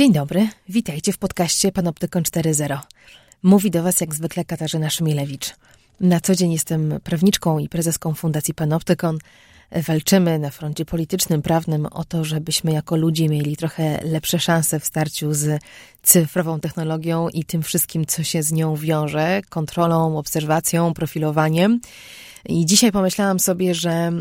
Dzień dobry, witajcie w podcaście Panoptykon 4.0. Mówi do Was jak zwykle Katarzyna Szymilewicz. Na co dzień jestem prawniczką i prezeską Fundacji Panoptykon. Walczymy na froncie politycznym, prawnym o to, żebyśmy jako ludzie mieli trochę lepsze szanse w starciu z cyfrową technologią i tym wszystkim, co się z nią wiąże, kontrolą, obserwacją, profilowaniem. I dzisiaj pomyślałam sobie, że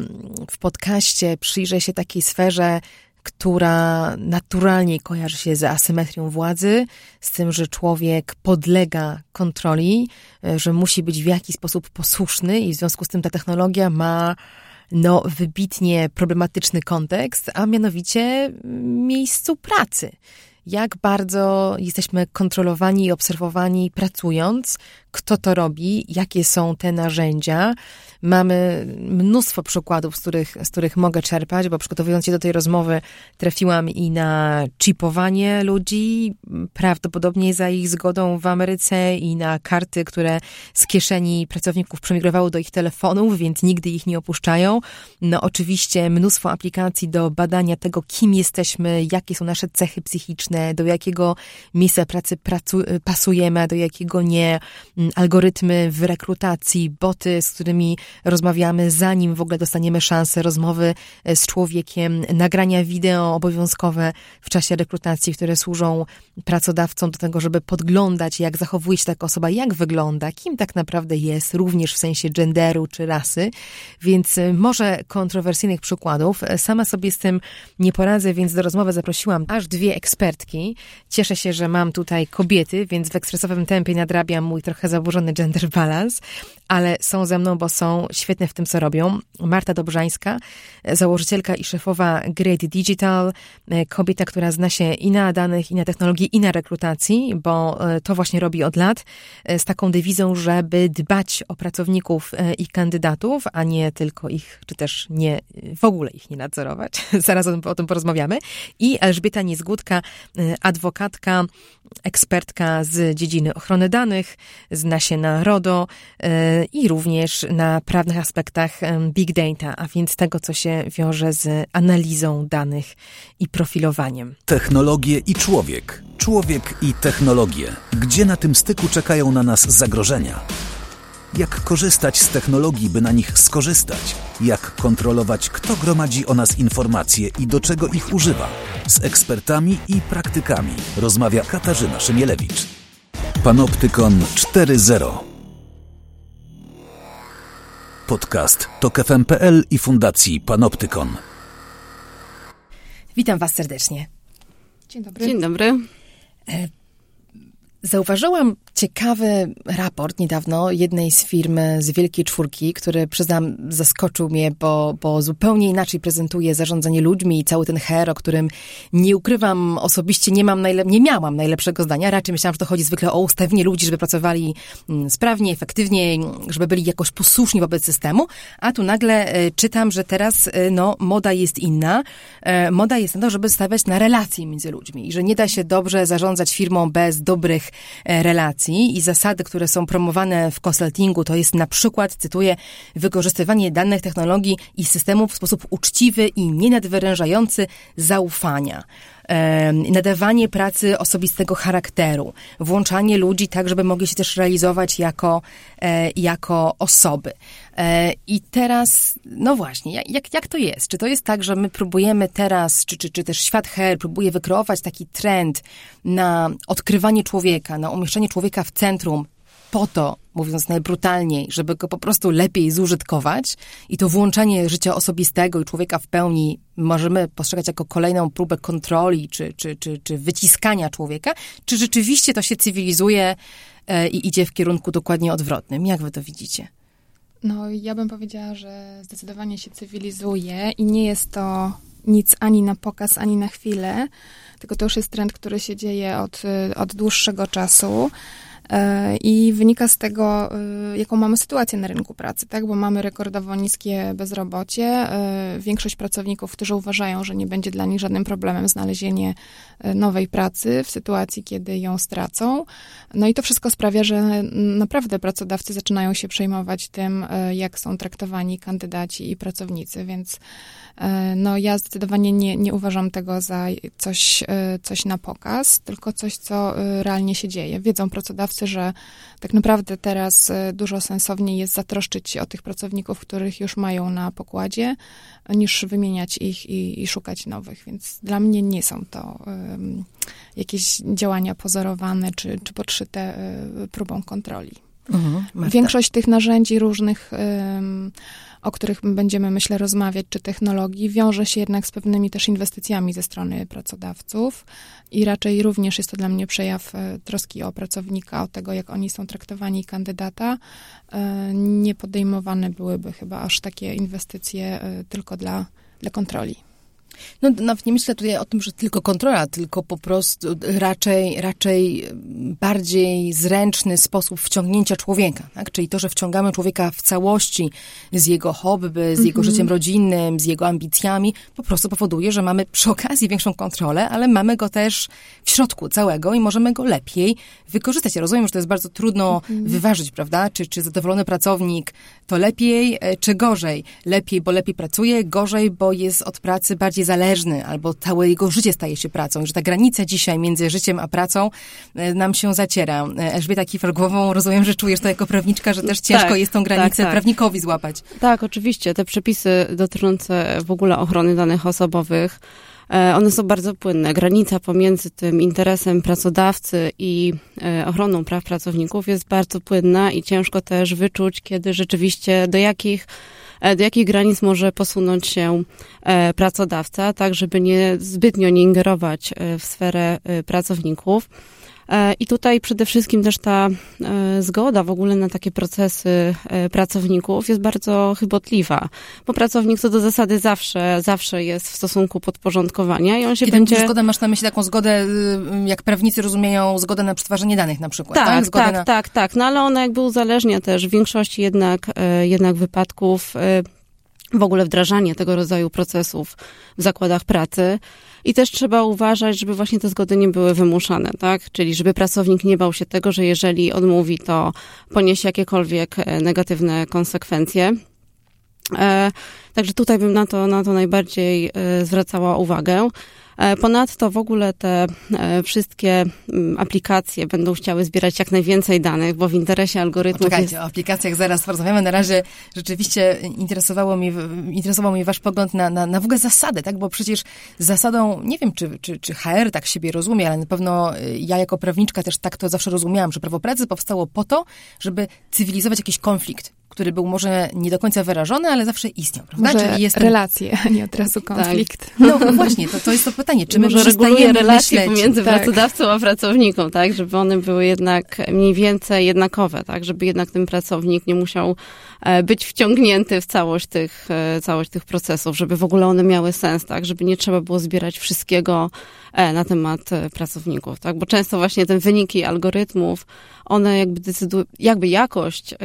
w podcaście przyjrzę się takiej sferze, która naturalnie kojarzy się z asymetrią władzy, z tym, że człowiek podlega kontroli, że musi być w jakiś sposób posłuszny i w związku z tym ta technologia ma no, wybitnie problematyczny kontekst, a mianowicie miejscu pracy. Jak bardzo jesteśmy kontrolowani i obserwowani pracując, kto to robi, jakie są te narzędzia. Mamy mnóstwo przykładów, z których, z których mogę czerpać, bo przygotowując się do tej rozmowy, trafiłam i na chipowanie ludzi, prawdopodobnie za ich zgodą w Ameryce, i na karty, które z kieszeni pracowników przemigrowały do ich telefonów, więc nigdy ich nie opuszczają. No, oczywiście mnóstwo aplikacji do badania tego, kim jesteśmy, jakie są nasze cechy psychiczne, do jakiego miejsca pracy pracu pasujemy, do jakiego nie Mm, algorytmy w rekrutacji, boty, z którymi rozmawiamy, zanim w ogóle dostaniemy szansę rozmowy e, z człowiekiem, nagrania wideo obowiązkowe w czasie rekrutacji, które służą pracodawcom do tego, żeby podglądać, jak zachowuje się taka osoba, jak wygląda, kim tak naprawdę jest, również w sensie genderu czy rasy. Więc e, może kontrowersyjnych przykładów. E, sama sobie z tym nie poradzę, więc do rozmowy zaprosiłam aż dwie ekspertki. Cieszę się, że mam tutaj kobiety, więc w ekspresowym tempie nadrabiam mój trochę zaburzony gender balance, ale są ze mną, bo są świetne w tym, co robią. Marta Dobrzańska, założycielka i szefowa Great Digital, kobieta, która zna się i na danych, i na technologii, i na rekrutacji, bo e, to właśnie robi od lat, e, z taką dewizą, żeby dbać o pracowników e, i kandydatów, a nie tylko ich, czy też nie, w ogóle ich nie nadzorować. Zaraz o tym, o tym porozmawiamy. I Elżbieta Niezgódka, adwokatka, ekspertka z dziedziny ochrony danych, zna się na RODO e, i również na prawnych aspektach big data, a więc tego, co się wiąże z analizą danych i profilowaniem. Technologie i człowiek. Człowiek i technologie. Gdzie na tym styku czekają na nas zagrożenia? Jak korzystać z technologii, by na nich skorzystać? Jak kontrolować, kto gromadzi o nas informacje i do czego ich używa? Z ekspertami i praktykami rozmawia Katarzyna Szymielewicz. Panoptykon 4.0 Podcast to KFM.pl i Fundacji Panoptykon. Witam Was serdecznie. Dzień dobry. Dzień dobry. Zauważyłam ciekawy raport niedawno jednej z firm z Wielkiej Czwórki, który przyznam zaskoczył mnie, bo, bo zupełnie inaczej prezentuje zarządzanie ludźmi i cały ten her, o którym nie ukrywam osobiście, nie mam najle- nie miałam najlepszego zdania. Raczej myślałam, że to chodzi zwykle o ustawienie ludzi, żeby pracowali mm, sprawnie, efektywnie, żeby byli jakoś posłuszni wobec systemu, a tu nagle e, czytam, że teraz e, no, moda jest inna. E, moda jest na to, żeby stawiać na relacje między ludźmi i że nie da się dobrze zarządzać firmą bez dobrych E, relacji i zasady, które są promowane w consultingu, to jest na przykład, cytuję, wykorzystywanie danych, technologii i systemów w sposób uczciwy i nienadwyrężający zaufania nadawanie pracy osobistego charakteru, włączanie ludzi tak, żeby mogli się też realizować jako, e, jako osoby. E, I teraz, no właśnie, jak, jak to jest? Czy to jest tak, że my próbujemy teraz, czy, czy, czy też świat her próbuje wykreować taki trend na odkrywanie człowieka, na umieszczenie człowieka w centrum po to, mówiąc najbrutalniej, żeby go po prostu lepiej zużytkować i to włączenie życia osobistego i człowieka w pełni możemy postrzegać jako kolejną próbę kontroli czy, czy, czy, czy wyciskania człowieka, czy rzeczywiście to się cywilizuje e, i idzie w kierunku dokładnie odwrotnym? Jak wy to widzicie? No, ja bym powiedziała, że zdecydowanie się cywilizuje i nie jest to nic ani na pokaz, ani na chwilę, tylko to już jest trend, który się dzieje od, od dłuższego czasu. E, I wynika z tego, e, jaką mamy sytuację na rynku pracy, tak? Bo mamy rekordowo niskie bezrobocie. E, większość pracowników, którzy uważają, że nie będzie dla nich żadnym problemem znalezienie nowej pracy w sytuacji, kiedy ją stracą. No i to wszystko sprawia, że naprawdę pracodawcy zaczynają się przejmować tym, jak są traktowani kandydaci i pracownicy, więc no ja zdecydowanie nie, nie uważam tego za coś, coś na pokaz, tylko coś, co realnie się dzieje. Wiedzą pracodawcy, że tak naprawdę teraz e, dużo sensowniej jest zatroszczyć się o tych pracowników, których już mają na pokładzie, niż wymieniać ich i, i szukać nowych. Więc dla mnie nie są to um, jakieś działania pozorowane czy, czy podszyte um, próbą kontroli. Mhm, Większość tych narzędzi różnych o których będziemy, myślę, rozmawiać, czy technologii, wiąże się jednak z pewnymi też inwestycjami ze strony pracodawców i raczej również jest to dla mnie przejaw e, troski o pracownika, o tego, jak oni są traktowani kandydata. E, nie podejmowane byłyby chyba aż takie inwestycje e, tylko dla, dla kontroli. No nawet nie myślę tutaj o tym, że tylko kontrola, tylko po prostu raczej, raczej bardziej zręczny sposób wciągnięcia człowieka, tak? Czyli to, że wciągamy człowieka w całości z jego hobby, z jego mm-hmm. życiem rodzinnym, z jego ambicjami, po prostu powoduje, że mamy przy okazji większą kontrolę, ale mamy go też w środku całego i możemy go lepiej wykorzystać. Ja rozumiem, że to jest bardzo trudno mm-hmm. wyważyć, prawda? Czy, czy zadowolony pracownik to lepiej, e, czy gorzej? Lepiej, bo lepiej pracuje, gorzej, bo jest od pracy bardziej zależny, albo całe jego życie staje się pracą, że ta granica dzisiaj między życiem a pracą e, nam się zaciera. E, Elżbieta Kifel głową, rozumiem, że czujesz to jako prawniczka, że też ciężko tak, jest tą granicę tak, tak. prawnikowi złapać. Tak, oczywiście. Te przepisy dotyczące w ogóle ochrony danych osobowych, one są bardzo płynne. Granica pomiędzy tym interesem pracodawcy i ochroną praw pracowników jest bardzo płynna i ciężko też wyczuć, kiedy rzeczywiście do jakich E, do jakich granic może posunąć się e, pracodawca, tak żeby nie zbytnio nie ingerować e, w sferę pracowników. I tutaj przede wszystkim też ta zgoda w ogóle na takie procesy pracowników jest bardzo chybotliwa, bo pracownik co do zasady zawsze, zawsze jest w stosunku podporządkowania i on się Kiedy będzie... zgodę, masz na myśli taką zgodę, y, jak prawnicy rozumieją, zgodę na przetwarzanie danych na przykład, tak? Tak, tak, na... tak, tak, no ale ona jakby uzależnia też w większości jednak, jednak wypadków w ogóle wdrażanie tego rodzaju procesów w zakładach pracy. I też trzeba uważać, żeby właśnie te zgody nie były wymuszane, tak? Czyli żeby pracownik nie bał się tego, że jeżeli odmówi, to poniesie jakiekolwiek e, negatywne konsekwencje. E, także tutaj bym na to, na to najbardziej e, zwracała uwagę. E, ponadto w ogóle te e, wszystkie mm, aplikacje będą chciały zbierać jak najwięcej danych, bo w interesie algorytmów Poczekajcie, jest... o aplikacjach zaraz porozmawiamy. Na razie rzeczywiście interesowało mnie, interesował mnie wasz pogląd na, na, na w ogóle zasady, tak? Bo przecież zasadą, nie wiem, czy, czy, czy HR tak siebie rozumie, ale na pewno y, ja jako prawniczka też tak to zawsze rozumiałam, że prawo pracy powstało po to, żeby cywilizować jakiś konflikt który był może nie do końca wyrażony, ale zawsze istniał, prawda? Może Czyli jest relacje, a nie od razu tak. konflikt. Tak. No, no właśnie, to, to jest to pytanie, czy my może reguluje relacje myśleć? pomiędzy tak. pracodawcą a pracownikiem, tak? Żeby one były jednak mniej więcej jednakowe, tak? Żeby jednak ten pracownik nie musiał e, być wciągnięty w całość tych, e, całość tych procesów, żeby w ogóle one miały sens, tak? Żeby nie trzeba było zbierać wszystkiego na temat pracowników, tak? Bo często właśnie te wyniki algorytmów, one jakby decydują, jakby jakość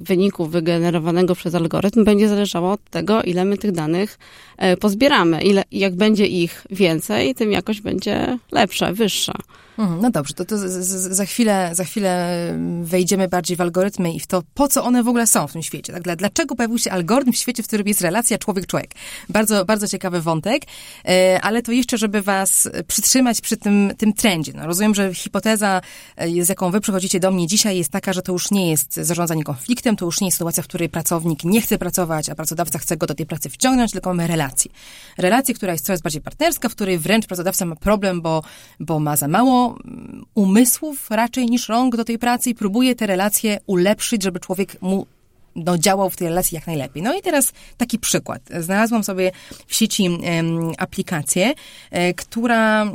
wyników wygenerowanego przez algorytm będzie zależała od tego, ile my tych danych e, pozbieramy. Ile, jak będzie ich więcej, tym jakość będzie lepsza, wyższa. Mhm, no dobrze, to, to za, chwilę, za chwilę wejdziemy bardziej w algorytmy i w to, po co one w ogóle są w tym świecie. Tak? Dla, dlaczego pojawił się algorytm w świecie, w którym jest relacja człowiek-człowiek? Bardzo, bardzo ciekawy wątek, e, ale to jeszcze, żeby was przytrzymać przy tym, tym trendzie. No, rozumiem, że hipoteza, z jaką wy przychodzicie do mnie dzisiaj, jest taka, że to już nie jest zarządzanie konfliktem, to już nie jest sytuacja, w której pracownik nie chce pracować, a pracodawca chce go do tej pracy wciągnąć, tylko mamy relację. Relację, która jest coraz bardziej partnerska, w której wręcz pracodawca ma problem, bo, bo ma za mało mm, umysłów raczej niż rąk do tej pracy i próbuje te relacje ulepszyć, żeby człowiek mu no, działał w tej relacji jak najlepiej. No i teraz taki przykład. Znalazłam sobie w sieci aplikację, e, która, um,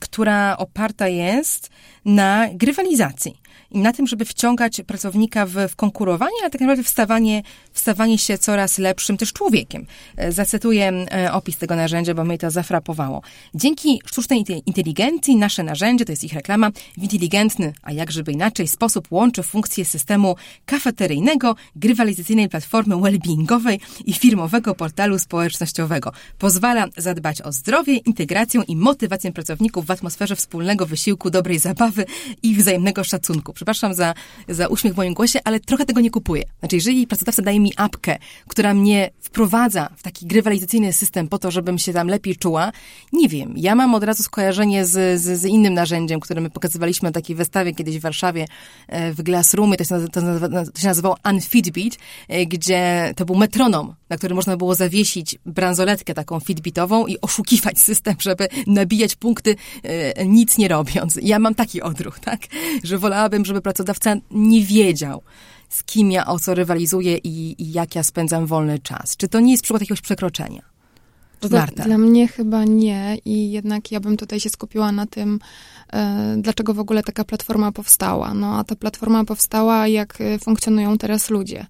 która oparta jest na grywalizacji. I na tym, żeby wciągać pracownika w, w konkurowanie, ale tak naprawdę wstawanie, wstawanie się coraz lepszym też człowiekiem. E, zacytuję e, opis tego narzędzia, bo mnie to zafrapowało. Dzięki sztucznej inteligencji nasze narzędzie, to jest ich reklama, w inteligentny, a jak żeby inaczej, sposób łączy funkcje systemu kafeteryjnego, grywalizacyjnej platformy wellbeingowej i firmowego portalu społecznościowego. Pozwala zadbać o zdrowie, integrację i motywację pracowników w atmosferze wspólnego wysiłku, dobrej zabawy i wzajemnego szacunku. Przepraszam za, za uśmiech w moim głosie, ale trochę tego nie kupuję. Znaczy, jeżeli pracodawca daje mi apkę, która mnie wprowadza w taki grywalizacyjny system po to, żebym się tam lepiej czuła, nie wiem. Ja mam od razu skojarzenie z, z, z innym narzędziem, które my pokazywaliśmy na takiej wystawie kiedyś w Warszawie e, w Glassroomie, to się, to, to się nazywało Unfitbit, e, gdzie to był metronom, na który można było zawiesić bransoletkę taką fitbitową i oszukiwać system, żeby nabijać punkty e, nic nie robiąc. Ja mam taki odruch, tak? Że wolałabym, żeby pracodawca nie wiedział, z kim ja o co rywalizuję i, i jak ja spędzam wolny czas. Czy to nie jest przykład jakiegoś przekroczenia? Dla, dla mnie chyba nie i jednak ja bym tutaj się skupiła na tym, e, dlaczego w ogóle taka platforma powstała. No a ta platforma powstała, jak e, funkcjonują teraz ludzie.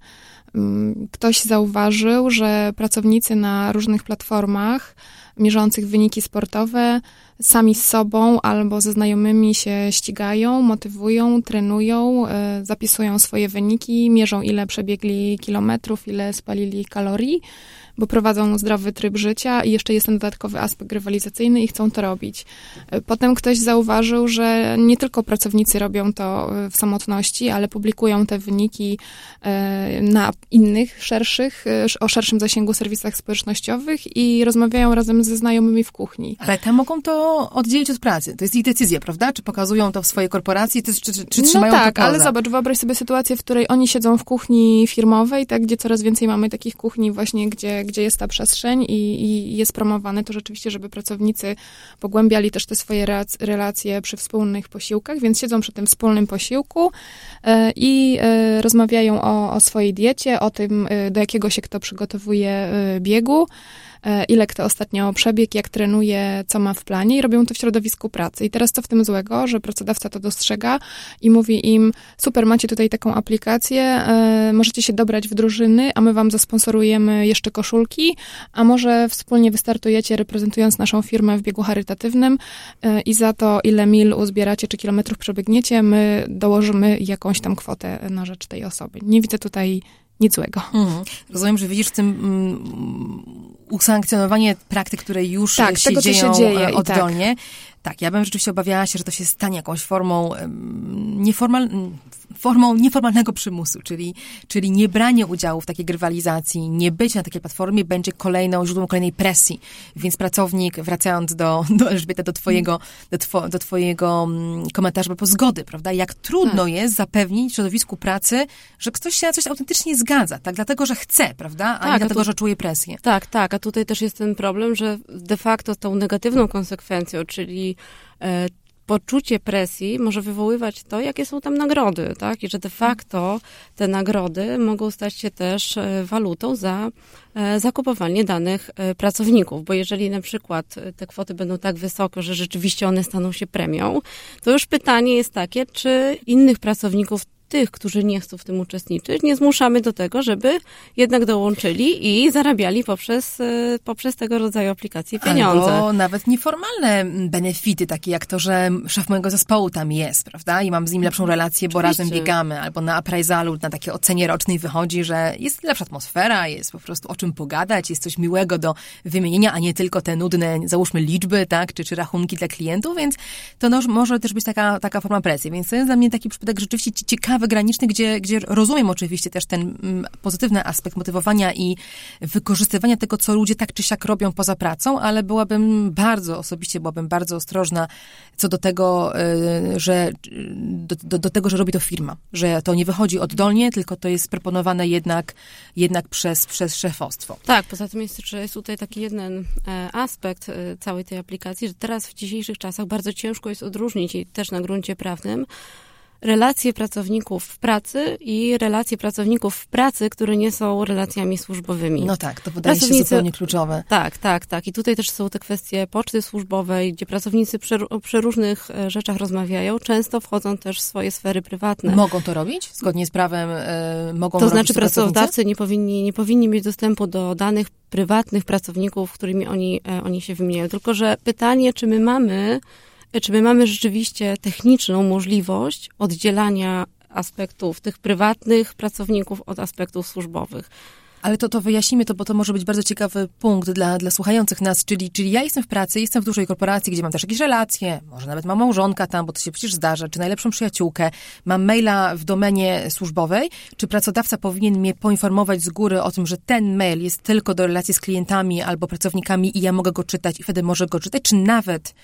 Mm, ktoś zauważył, że pracownicy na różnych platformach mierzących wyniki sportowe sami z sobą albo ze znajomymi się ścigają, motywują, trenują, e, zapisują swoje wyniki, mierzą ile przebiegli kilometrów, ile spalili kalorii bo prowadzą zdrowy tryb życia i jeszcze jest ten dodatkowy aspekt rywalizacyjny i chcą to robić. Potem ktoś zauważył, że nie tylko pracownicy robią to w samotności, ale publikują te wyniki e, na innych, szerszych, e, o szerszym zasięgu serwisach społecznościowych i rozmawiają razem ze znajomymi w kuchni. Ale te mogą to oddzielić od pracy. To jest ich decyzja, prawda? Czy pokazują to w swojej korporacji, czy, czy, czy trzymają no tak, to ale zobacz, wyobraź sobie sytuację, w której oni siedzą w kuchni firmowej, tak, gdzie coraz więcej mamy takich kuchni właśnie, gdzie, gdzie jest ta przestrzeń i, i jest promowane to rzeczywiście, żeby pracownicy pogłębiali też te swoje relacje przy wspólnych posiłkach, więc siedzą przy tym wspólnym posiłku e, i e, rozmawiają o, o swojej diecie, o tym, e, do jakiego się kto przygotowuje biegu. E, ile kto ostatnio przebiegł, jak trenuje, co ma w planie i robią to w środowisku pracy. I teraz co w tym złego, że pracodawca to dostrzega i mówi im, super, macie tutaj taką aplikację, e, możecie się dobrać w drużyny, a my wam zasponsorujemy jeszcze koszulki, a może wspólnie wystartujecie reprezentując naszą firmę w biegu charytatywnym e, i za to, ile mil uzbieracie, czy kilometrów przebiegniecie, my dołożymy jakąś tam kwotę na rzecz tej osoby. Nie widzę tutaj nic złego. Mhm. Rozumiem, że widzisz w tym mm, usankcjonowanie praktyk, które już tak, się tego, dzieją się dzieje oddolnie. Tak. Tak, ja bym rzeczywiście obawiała się, że to się stanie jakąś formą nieformalną formą nieformalnego przymusu, czyli, czyli nie branie udziału w takiej grywalizacji, nie być na takiej platformie będzie kolejną, źródłem kolejnej presji. Więc pracownik, wracając do, do Elżbieta, do twojego, do, two, do twojego mm, komentarza po zgody, prawda? Jak trudno tak. jest zapewnić środowisku pracy, że ktoś się na coś autentycznie zgadza, tak? Dlatego, że chce, prawda? A tak, nie dlatego, tu, że czuje presję. Tak, tak. A tutaj też jest ten problem, że de facto tą negatywną konsekwencją, czyli poczucie presji może wywoływać to, jakie są tam nagrody, tak? I że de facto te nagrody mogą stać się też e, walutą za e, zakupowanie danych e, pracowników, bo jeżeli na przykład te kwoty będą tak wysoko, że rzeczywiście one staną się premią, to już pytanie jest takie, czy innych pracowników tych, którzy nie chcą w tym uczestniczyć, nie zmuszamy do tego, żeby jednak dołączyli i zarabiali poprzez, e, poprzez tego rodzaju aplikacje pieniądze. Albo nawet nieformalne benefity, takie jak to, że szef mojego zespołu tam jest, prawda? I mam z nim lepszą relację, bo Oczywiście. razem biegamy. Albo na appraisalu, na takiej ocenie rocznej wychodzi, że jest lepsza atmosfera, jest po prostu o czym pogadać, jest coś miłego do wymienienia, a nie tylko te nudne, załóżmy, liczby, tak? Czy, czy rachunki dla klientów, więc to może też być taka, taka forma presji. Więc to jest dla mnie taki przypadek rzeczywiście ciekawy, wygraniczny, gdzie, gdzie rozumiem oczywiście też ten mm, pozytywny aspekt motywowania i wykorzystywania tego, co ludzie tak czy siak robią poza pracą, ale byłabym bardzo, osobiście byłabym bardzo ostrożna co do tego, y, że do, do, do tego, że robi to firma, że to nie wychodzi oddolnie, tylko to jest proponowane jednak, jednak przez, przez szefostwo. Tak, poza tym jest, że jest tutaj taki jeden e, aspekt e, całej tej aplikacji, że teraz w dzisiejszych czasach bardzo ciężko jest odróżnić i też na gruncie prawnym relacje pracowników w pracy i relacje pracowników w pracy, które nie są relacjami służbowymi. No tak, to wydaje się zupełnie kluczowe. Tak, tak, tak. I tutaj też są te kwestie poczty służbowej, gdzie pracownicy przy, o przeróżnych e, rzeczach rozmawiają, często wchodzą też w swoje sfery prywatne. Mogą to robić? Zgodnie z prawem y, mogą To znaczy pracodawcy nie powinni, nie powinni mieć dostępu do danych prywatnych pracowników, którymi oni, e, oni się wymieniają. Tylko, że pytanie, czy my mamy czy my mamy rzeczywiście techniczną możliwość oddzielania aspektów tych prywatnych pracowników od aspektów służbowych. Ale to, to wyjaśnijmy to, bo to może być bardzo ciekawy punkt dla, dla słuchających nas, czyli, czyli ja jestem w pracy, jestem w dużej korporacji, gdzie mam też jakieś relacje, może nawet mam małżonka tam, bo to się przecież zdarza, czy najlepszą przyjaciółkę, mam maila w domenie służbowej, czy pracodawca powinien mnie poinformować z góry o tym, że ten mail jest tylko do relacji z klientami albo pracownikami i ja mogę go czytać i wtedy może go czytać, czy nawet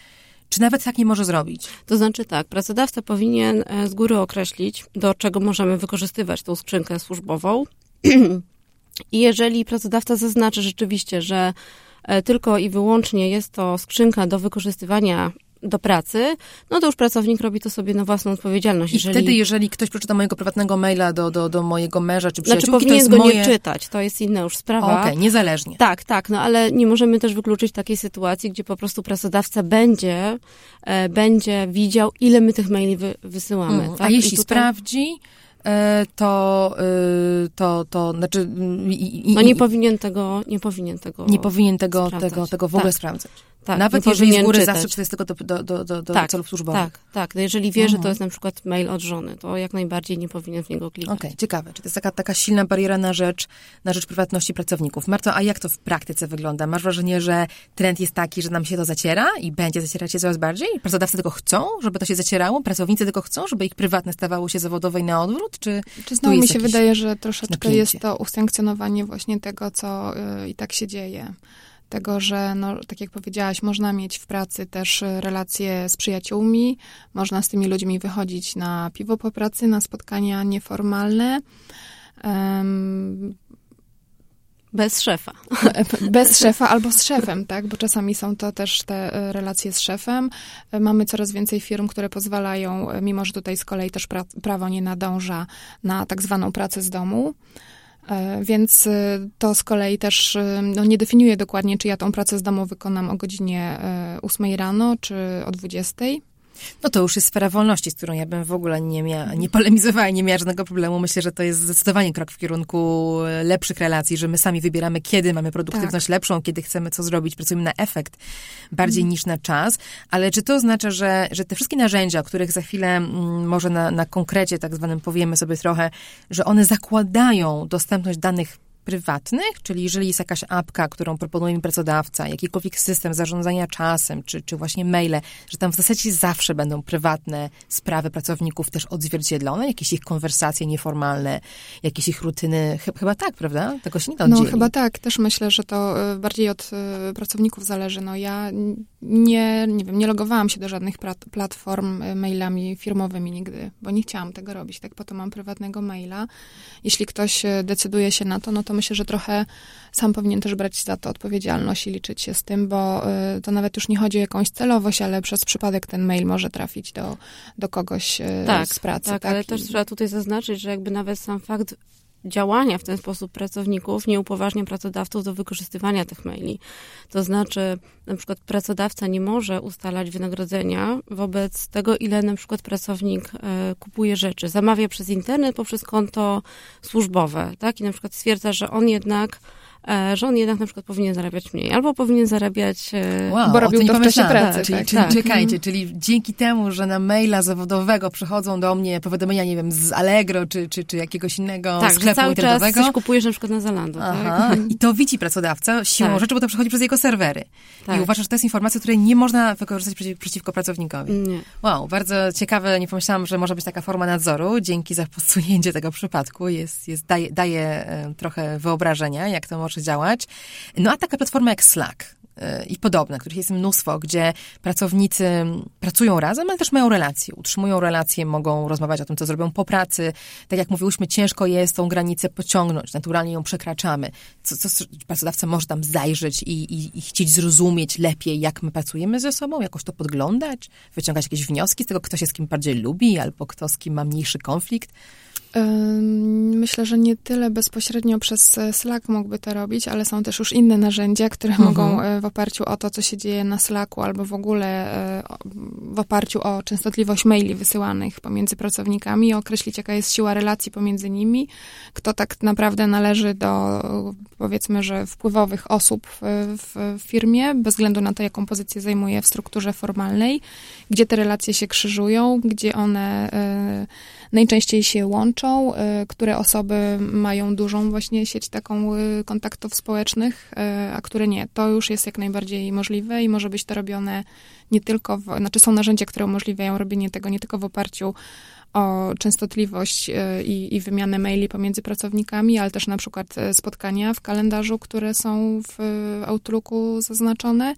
czy nawet tak nie może zrobić? To znaczy tak, pracodawca powinien e, z góry określić, do czego możemy wykorzystywać tą skrzynkę służbową. I jeżeli pracodawca zaznaczy rzeczywiście, że e, tylko i wyłącznie jest to skrzynka do wykorzystywania do pracy, no to już pracownik robi to sobie na własną odpowiedzialność. I jeżeli... wtedy, jeżeli ktoś przeczyta mojego prywatnego maila do, do, do mojego męża czy znaczy, przyjaciółki, znaczy, powinien to go moje... nie czytać, to jest inna już sprawa. Okej, okay, niezależnie. Tak, tak, no ale nie możemy też wykluczyć takiej sytuacji, gdzie po prostu pracodawca będzie, e, będzie widział, ile my tych maili wy, wysyłamy. Mm, tak? A jeśli tutaj... sprawdzi, e, to, e, to, to znaczy... I, i, no nie powinien tego, nie powinien tego Nie powinien tego, tego, tego w ogóle tak. sprawdzać. Tak, Nawet jeżeli z góry czytać. zawsze to jest tylko do, do, do, do tak, celów służbowych. Tak, tak. No jeżeli wie, mhm. że to jest na przykład mail od żony, to jak najbardziej nie powinien w niego klikać. Okej, okay, ciekawe. Czy to jest taka, taka silna bariera na rzecz, na rzecz prywatności pracowników. Marto, a jak to w praktyce wygląda? Masz wrażenie, że trend jest taki, że nam się to zaciera i będzie zacierać się coraz bardziej? Pracodawcy tylko chcą, żeby to się zacierało? Pracownicy tylko chcą, żeby ich prywatne stawało się zawodowe i na odwrót? Czy, czy znowu mi się wydaje, że troszeczkę jest to usankcjonowanie właśnie tego, co y, i tak się dzieje tego, że, no, tak jak powiedziałaś, można mieć w pracy też relacje z przyjaciółmi, można z tymi ludźmi wychodzić na piwo po pracy, na spotkania nieformalne. Um, bez szefa. Bez szefa albo z szefem, tak? Bo czasami są to też te e, relacje z szefem. E, mamy coraz więcej firm, które pozwalają, e, mimo że tutaj z kolei też pra prawo nie nadąża na tak zwaną pracę z domu. E, więc e, to z kolei też e, no, nie definiuje dokładnie, czy ja tą pracę z domu wykonam o godzinie 8 rano, czy o 20. No to już jest sfera wolności, z którą ja bym w ogóle nie, mia, nie polemizowała, nie miała żadnego problemu. Myślę, że to jest zdecydowanie krok w kierunku lepszych relacji, że my sami wybieramy, kiedy mamy produktywność tak. lepszą, kiedy chcemy co zrobić, pracujemy na efekt bardziej mm. niż na czas. Ale czy to oznacza, że, że te wszystkie narzędzia, o których za chwilę m, mm, może na, na konkrecie tak zwanym powiemy sobie trochę, że one zakładają dostępność danych prywatnych, czyli jeżeli jest jakaś apka, którą proponuje mi pracodawca, jakikolwiek system zarządzania czasem, czy, czy właśnie maile, że tam w zasadzie zawsze będą prywatne sprawy pracowników też odzwierciedlone, jakieś ich konwersacje nieformalne, jakieś ich rutyny, chyba tak, prawda? Tego się nie da oddzielić. No chyba tak, też myślę, że to e, bardziej od e, pracowników zależy. No ja nie, nie wiem, nie logowałam się do żadnych platform e, mailami firmowymi nigdy, bo nie chciałam tego robić, tak po to mam prywatnego maila. Jeśli ktoś decyduje się na to, no to myślę, że trochę sam powinien też brać za to odpowiedzialność i liczyć się z tym, bo y, to nawet już nie chodzi o jakąś celowość, ale przez przypadek ten mail może trafić do, do kogoś tak, z pracy. Tak, tak, ale też trzeba tutaj zaznaczyć, że jakby nawet sam fakt działania w ten sposób pracowników nie upoważnia pracodawców do wykorzystywania tych maili. To znaczy, na przykład pracodawca nie może ustalać wynagrodzenia wobec tego, ile na przykład pracownik e, kupuje rzeczy. Zamawia przez internet poprzez konto służbowe, tak? I na przykład stwierdza, że on jednak że on jednak na przykład powinien zarabiać mniej, albo powinien zarabiać, e, wow, bo robił to w czasie pracy. Tak, czyli, tak, czyli tak. czekajcie, czyli dzięki temu, że na maila zawodowego przychodzą do mnie powiadomienia, nie wiem, z Allegro, czy, czy, czy jakiegoś innego tak, sklepu cały internetowego. czas coś kupujesz na przykład na Zalando. Tak? Aha, tak? I to widzi pracodawca siłą tak. rzeczy, bo to przechodzi przez jego serwery. Tak. I uważa, że to jest informacja, której nie można wykorzystać przeciw, przeciwko pracownikowi. Nie. Wow, bardzo ciekawe, nie pomyślałam, że może być taka forma nadzoru. Dzięki za podsunięcie tego przypadku. Jest, jest, daje, daje trochę wyobrażenia, jak to może działać. No a taka platforma jak Slack, y, i podobne, których jest mnóstwo, gdzie pracownicy pracują razem, ale też mają relacje, utrzymują relacje, mogą rozmawiać o tym, co zrobią po pracy. Tak jak mówiłyśmy, ciężko jest tą granicę pociągnąć, naturalnie ją przekraczamy. Co, co pracodawca może tam zajrzeć i, i, i chcieć zrozumieć lepiej, jak my pracujemy ze sobą, jakoś to podglądać, wyciągać jakieś wnioski z tego, kto się z kim bardziej lubi, albo kto z kim ma mniejszy konflikt. Myślę, że nie tyle bezpośrednio przez e, Slack mógłby to robić, ale są też już inne narzędzia, które mhm. mogą e, w oparciu o to, co się dzieje na Slacku, albo w ogóle e, w oparciu o częstotliwość maili wysyłanych pomiędzy pracownikami, określić, jaka jest siła relacji pomiędzy nimi, kto tak naprawdę należy do, powiedzmy, że wpływowych osób w, w firmie, bez względu na to, jaką pozycję zajmuje w strukturze formalnej, gdzie te relacje się krzyżują, gdzie one najczęściej się łączą, y, które osoby mają dużą właśnie sieć taką y, kontaktów społecznych, y, a które nie. To już jest jak najbardziej możliwe i może być to robione nie tylko, w, znaczy są narzędzia, które umożliwiają robienie tego nie tylko w oparciu o częstotliwość i, i wymianę maili pomiędzy pracownikami, ale też na przykład spotkania w kalendarzu, które są w Outlooku zaznaczone,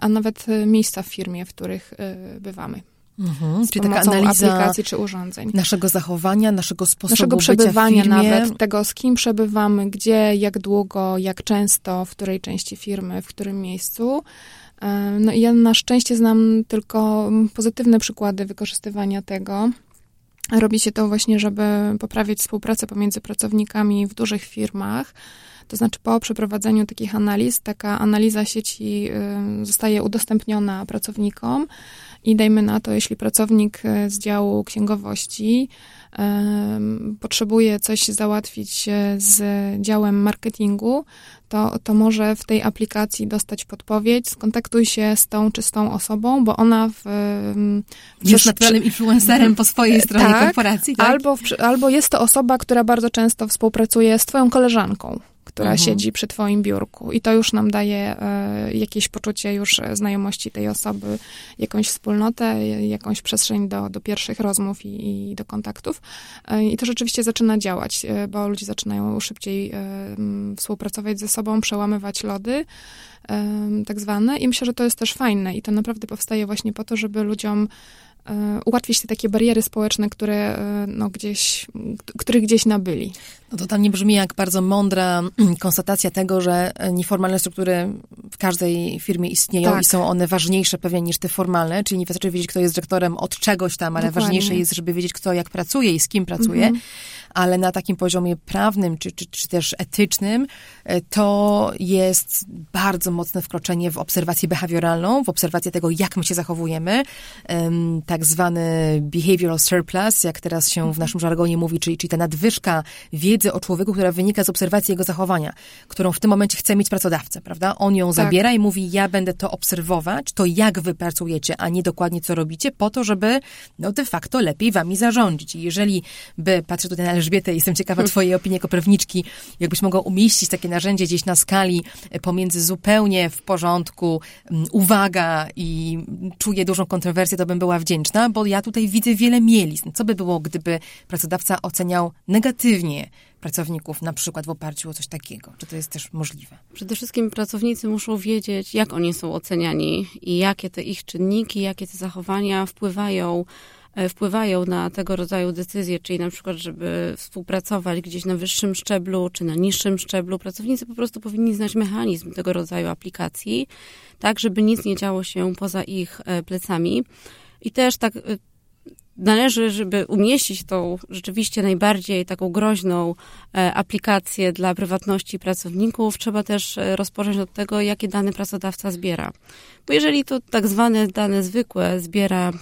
a nawet miejsca w firmie, w których bywamy. Mhm, czyli taka analiza aplikacji czy urządzeń. Naszego zachowania, naszego sposobu naszego przebywania nawet, tego z kim przebywamy, gdzie, jak długo, jak często, w której części firmy, w którym miejscu. E, no i ja na szczęście znam tylko pozytywne przykłady wykorzystywania tego. Robi się to właśnie, żeby poprawić współpracę pomiędzy pracownikami w dużych firmach. To znaczy po przeprowadzeniu takich analiz, taka analiza sieci y, zostaje udostępniona pracownikom i dajmy na to, jeśli pracownik e, z działu księgowości potrzebuje coś załatwić z działem marketingu, to, to może w tej aplikacji dostać podpowiedź, skontaktuj się z tą czy z tą osobą, bo ona w... w jest naturalnym influencerem po swojej stronie tak, korporacji, tak? Albo, w, albo jest to osoba, która bardzo często współpracuje z twoją koleżanką która mhm. siedzi przy twoim biurku i to już nam daje e, jakieś poczucie już znajomości tej osoby, jakąś wspólnotę, jakąś przestrzeń do, do pierwszych rozmów i, i do kontaktów. E, I to rzeczywiście zaczyna działać, e, bo ludzie zaczynają szybciej e, współpracować ze sobą, przełamywać lody, e, tak zwane i myślę, że to jest też fajne i to naprawdę powstaje właśnie po to, żeby ludziom E, ułatwić te takie bariery społeczne, które e, no, gdzieś, których gdzieś nabyli. No to tam nie brzmi jak bardzo mądra konstatacja tego, że nieformalne struktury w każdej firmie istnieją tak. i są one ważniejsze pewnie niż te formalne, czyli nie wystarczy wiedzieć, kto jest dyrektorem od czegoś tam, ale Dokładnie. ważniejsze jest, żeby wiedzieć, kto jak pracuje i z kim pracuje. Mhm ale na takim poziomie prawnym czy, czy, czy też etycznym e, to jest bardzo mocne wkroczenie w obserwację behawioralną, w obserwację tego, jak my się zachowujemy, tak zwany behavioral surplus, jak teraz się w naszym żargonie mówi, czyli, czyli ta nadwyżka wiedzy o człowieku, która wynika z obserwacji jego zachowania, którą w tym momencie chce mieć pracodawca, prawda? On ją tak. zabiera i mówi, ja będę to obserwować, to jak wy pracujecie, a nie dokładnie co robicie, po to, żeby no de facto lepiej wami zarządzić. I jeżeli by, patrzę tutaj na Elżbietę, jestem ciekawa twojej opinii jako prawniczki, jakbyś mogła umieścić takie narzędzie gdzieś na skali pomiędzy zupełnie w porządku, uwaga i czuję dużą kontrowersję, to bym była wdzięczna, bo ja tutaj widzę wiele mielizn. Co by było, gdyby pracodawca oceniał negatywnie pracowników, na przykład w oparciu o coś takiego? Czy to jest też możliwe? Przede wszystkim pracownicy muszą wiedzieć, jak oni są oceniani i jakie te ich czynniki, jakie te zachowania wpływają E, wpływają na tego rodzaju decyzje, czyli na przykład, żeby współpracować gdzieś na wyższym szczeblu czy na niższym szczeblu, pracownicy po prostu powinni znać mechanizm tego rodzaju aplikacji, tak, żeby nic nie działo się poza ich e, plecami. I też tak e, należy, żeby umieścić tą rzeczywiście najbardziej taką groźną aplikację dla prywatności pracowników, trzeba też rozpocząć od tego, jakie dane pracodawca zbiera. Bo jeżeli to tak zwane dane zwykłe zbiera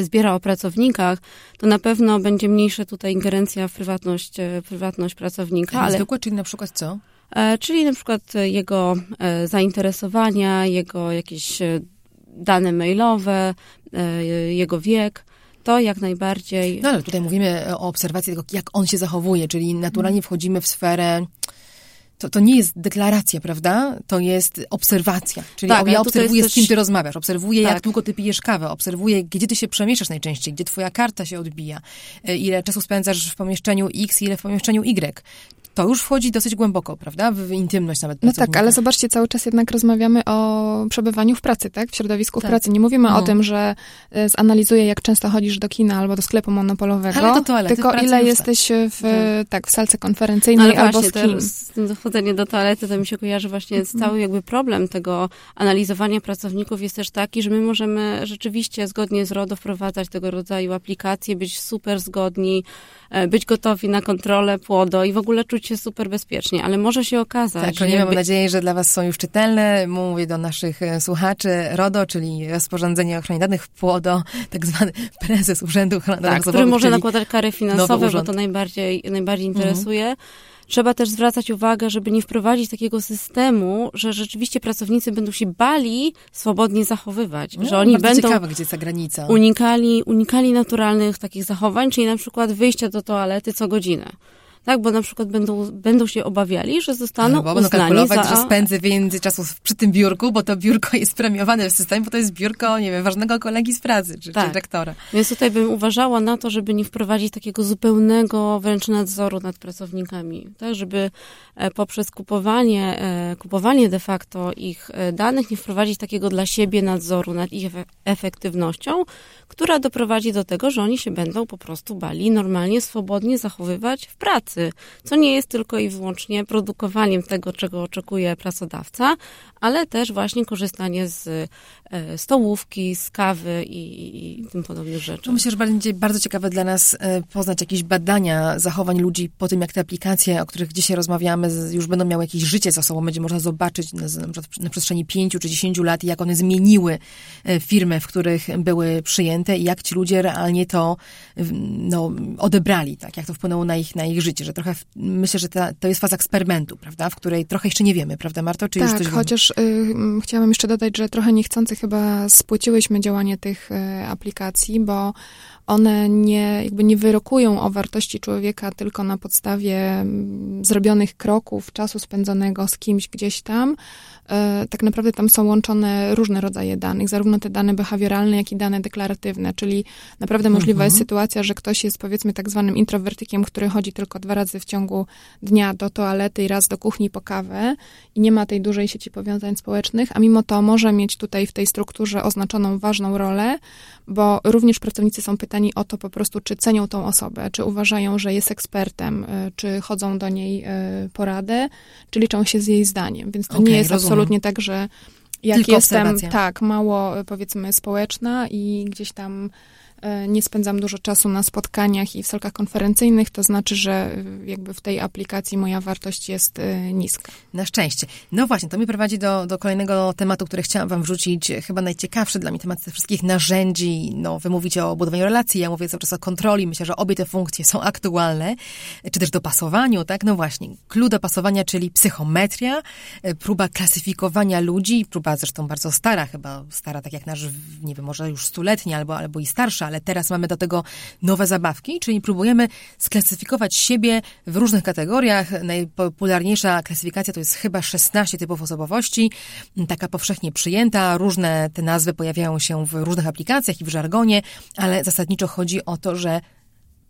zbiera o pracownikach, to na pewno będzie mniejsza tutaj ingerencja w prywatność, e, prywatność pracownika. Ale zwykłe, czyli na przykład co? E, czyli na przykład jego e, zainteresowania, jego jakieś dane mailowe, jego wiek to jak najbardziej. No ale tutaj mówimy o obserwacji tego, jak on się zachowuje, czyli naturalnie wchodzimy w sferę to, to nie jest deklaracja, prawda? To jest obserwacja. Czyli tak, ja obserwuję, z kim ty rozmawiasz, obserwuję, tak. jak długo ty pijesz kawę, obserwuję, gdzie ty się przemieszczasz najczęściej, gdzie twoja karta się odbija, e, ile czasu spędzasz w pomieszczeniu X, ile w pomieszczeniu Y. to już wchodzi dosyć głęboko, prawda? W, w intymność nawet No tak, ale zobaczcie, cały czas jednak rozmawiamy o przebywaniu w pracy, tak? W środowisku Tak. pracy. Nie mówimy o Mhm. tym, że e, zanalizuję, jak często chodzisz do kina albo do sklepu monopolowego, Ale do toalety w tylko pracy ile jesteś w, Tak. tak, w salce No konferencyjnej ale albo właśnie, w kin. to, z tym dochodzenie do toalety, to mi się kojarzy właśnie z cały jakby problem tego analizowania pracowników jest też taki, że my możemy rzeczywiście zgodnie z RODO wprowadzać tego rodzaju aplikacje, być super zgodni, być gotowi na kontrolę płodo i w ogóle czuć się super bezpiecznie, ale może się okazać, Tak, nie mam jakby- nadzieję, że dla Was są już czytelne. Mówię do naszych e, słuchaczy RODO, czyli rozporządzenie o ochronie danych PłoDO, tak zwany prezes Urzędu Ochrony Danych tak, który Osobowych, może nakładać kary finansowe, bo to najbardziej, najbardziej Mhm. Trzeba też zwracać uwagę, żeby nie wprowadzić takiego systemu, że rzeczywiście pracownicy będą się bali swobodnie zachowywać, no, że oni będą ciekawe, gdzie ta granica. unikali, unikali naturalnych takich zachowań, czyli na przykład wyjścia do toalety co godzinę. Tak, bo na przykład będą, będą się obawiali, że zostaną Albo będą uznani kalkulować, za... że spędzę więcej czasu przy tym biurku, bo to biurko jest premiowane w systemie, bo to jest biurko, nie wiem, ważnego kolegi z pracy, czy, Tak. czy rektora. Więc tutaj bym uważała na to, żeby nie wprowadzić takiego zupełnego wręcz nadzoru nad pracownikami, tak, żeby e, poprzez kupowanie, e, kupowanie de facto ich e, danych nie wprowadzić takiego dla siebie nadzoru nad ich efe- efektywnością, która doprowadzi do tego, że oni się będą po prostu bali normalnie, swobodnie zachowywać w pracy, co nie jest tylko i wyłącznie produkowaniem tego, czego oczekuje pracodawca, ale też właśnie korzystanie z e, stołówki, z kawy i, i, tym podobnych rzeczy. Myślę, że będzie bardzo ciekawe dla nas e, poznać jakieś badania zachowań ludzi po tym, jak te aplikacje, o których dzisiaj rozmawiamy, już będą miały jakieś życie za sobą. Będzie można zobaczyć na, na, przestrzeni pięciu czy dziesięciu lat, jak one zmieniły e, firmy, w których były przyjęte i jak ci ludzie realnie to no, odebrali, tak, jak to wpłynęło na ich, na ich życie. Że trochę myślę, że ta, to jest faza eksperymentu, prawda, w której trochę jeszcze nie wiemy, prawda, Marto? Czy Tak, chociaż y, chciałam jeszcze dodać, że trochę niechcący chyba spłyciłyśmy działanie tych y, aplikacji, bo one nie, jakby nie wyrokują o wartości człowieka tylko na podstawie mm, zrobionych kroków, czasu spędzonego z kimś gdzieś tam. E, Tak naprawdę tam są łączone różne rodzaje danych, zarówno te dane behawioralne, jak i dane deklaratywne, czyli naprawdę możliwa jest sytuacja, że ktoś jest powiedzmy tak zwanym introwertykiem, który chodzi tylko dwa razy w ciągu dnia do toalety i raz do kuchni po kawę i nie ma tej dużej sieci powiązań społecznych, a mimo to może mieć tutaj w tej strukturze oznaczoną ważną rolę, bo również pracownicy są pytani o to po prostu, czy cenią tą osobę, czy uważają, że jest ekspertem, y, czy chodzą do niej y, poradę, czy liczą się z jej zdaniem. Więc to Okej, nie jest rozumiem. Absolutnie tak, że jak Tylko jestem tak mało y, powiedzmy społeczna i gdzieś tam nie spędzam dużo czasu na spotkaniach i w salkach konferencyjnych, to znaczy, że y, jakby w tej aplikacji moja wartość jest y, niska. Na szczęście. No właśnie, to mnie prowadzi do, do kolejnego tematu, który chciałam wam wrzucić. Chyba najciekawszy dla mnie temat tych wszystkich narzędzi. No, wy mówicie o budowaniu relacji, ja mówię cały czas o kontroli. Myślę, że obie te funkcje są aktualne. Czy też dopasowaniu, tak? No właśnie. Clue dopasowania, czyli psychometria, e, próba klasyfikowania ludzi, próba zresztą bardzo stara, chyba stara tak jak nasz, nie wiem, może już stuletnia albo, albo i starsza, ale teraz mamy do tego nowe zabawki, czyli próbujemy sklasyfikować siebie w różnych kategoriach. Najpopularniejsza klasyfikacja to jest chyba 16 typów osobowości, taka powszechnie przyjęta. Różne te nazwy pojawiają się w różnych aplikacjach i w żargonie, ale zasadniczo chodzi o to, że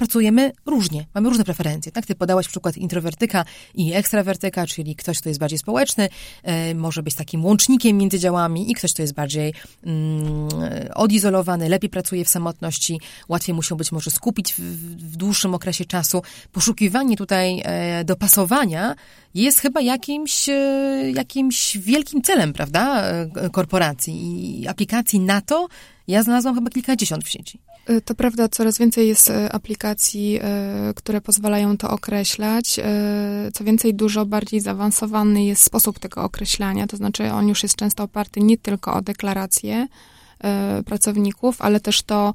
pracujemy różnie, mamy różne preferencje. Tak, ty podałaś przykład introwertyka i ekstrawertyka, czyli ktoś, kto jest bardziej społeczny, e, może być takim łącznikiem między działami i ktoś, kto jest bardziej mm, odizolowany, lepiej pracuje w samotności, łatwiej mu się być może skupić w, w dłuższym okresie czasu. Poszukiwanie tutaj e, dopasowania jest chyba jakimś, e, jakimś wielkim celem, prawda, korporacji i aplikacji na to ja znalazłam chyba kilkadziesiąt w sieci. Y, To prawda, coraz więcej jest y, aplikacji, y, które pozwalają to określać. Co więcej, dużo bardziej zaawansowany jest sposób tego określania, to znaczy on już jest często oparty nie tylko o deklaracje pracowników, ale też to,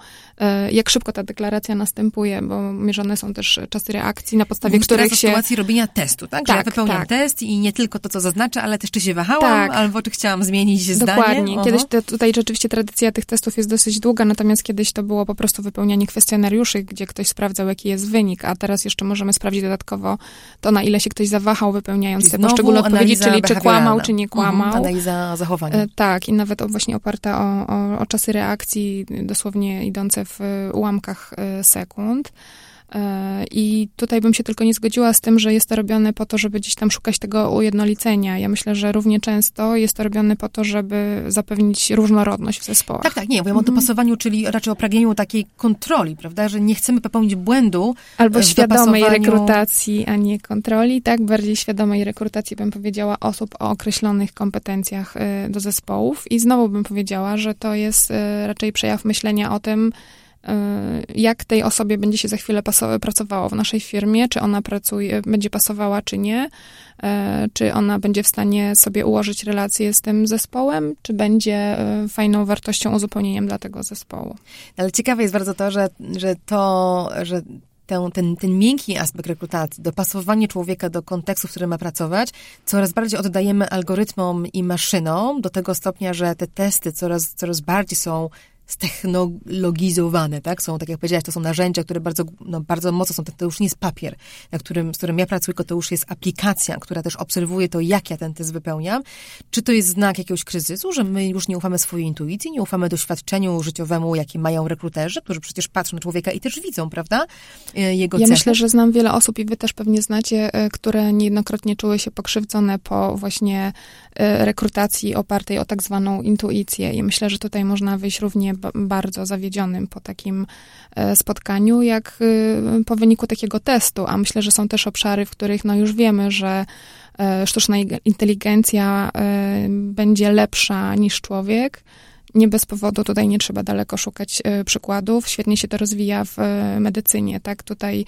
y, jak szybko ta deklaracja następuje, bo mierzone są też czasy reakcji, na podstawie Mówisz których się... sytuacji robienia testu, tak? Że ja Tak, wypełniam tak. test i nie tylko to, co zaznaczę, ale też czy się wahałam, Tak. albo czy chciałam zmienić zdanie. Dokładnie. Kiedyś te, tutaj rzeczywiście tradycja tych testów jest dosyć długa, natomiast kiedyś to było po prostu wypełnianie kwestionariuszy, gdzie ktoś sprawdzał, jaki jest wynik, a teraz jeszcze możemy sprawdzić dodatkowo to, na ile się ktoś zawahał, wypełniając Czyli te poszczególne odpowiedzi, czyli czy kłamał, czy nie kłamał. Mhm, analiza zachowania. E, Tak, i nawet właśnie oparta o, o, o czasy reakcji, dosłownie idące w ułamkach e, sekund. E, I tutaj bym się tylko nie zgodziła z tym, że jest to robione po to, żeby gdzieś tam szukać tego ujednolicenia. Ja myślę, że równie często jest to robione po to, żeby zapewnić różnorodność w zespołach. Tak, tak, nie, mówię mhm. o dopasowaniu, czyli raczej o pragnieniu takiej kontroli, prawda, że nie chcemy popełnić błędu. Albo świadomej rekrutacji, a nie kontroli, tak, bardziej świadomej rekrutacji bym powiedziała osób o określonych kompetencjach y, do zespołów i znowu bym powiedziała, że to jest raczej przejaw myślenia o tym, jak tej osobie będzie się za chwilę pracowało w naszej firmie, czy ona pracuje, będzie pasowała, czy nie, y, czy ona będzie w stanie sobie ułożyć relacje z tym zespołem, czy będzie y, fajną wartością, uzupełnieniem dla tego zespołu. Ale ciekawe jest bardzo to, że, że to, że ten, ten, ten miękki aspekt rekrutacji, dopasowanie człowieka do kontekstu, w którym ma pracować, coraz bardziej oddajemy algorytmom i maszynom do tego stopnia, że te testy coraz, coraz bardziej są ztechnologizowane, tak? Są, tak jak powiedziałaś, to są narzędzia, które bardzo, no, bardzo mocno są, to, to już nie jest papier, na którym, z którym ja pracuję, tylko to już jest aplikacja, która też obserwuje to, jak ja ten test wypełniam. Czy to jest znak jakiegoś kryzysu, że my już nie ufamy swojej intuicji, nie ufamy doświadczeniu życiowemu, jakie mają rekruterzy, którzy przecież patrzą na człowieka i też widzą, prawda? E, jego Ja cechy. myślę, że znam wiele osób i wy też pewnie znacie, e, które niejednokrotnie czuły się pokrzywdzone po właśnie e, rekrutacji opartej o tak zwaną intuicję i myślę, że tutaj można wyjść równie bardzo zawiedzionym po takim e, spotkaniu, jak e, po wyniku takiego testu, a myślę, że są też obszary, w których no już wiemy, że e, sztuczna inteligencja będzie lepsza niż człowiek, nie bez powodu tutaj nie trzeba daleko szukać przykładów. Świetnie się to rozwija w medycynie, tak? Tutaj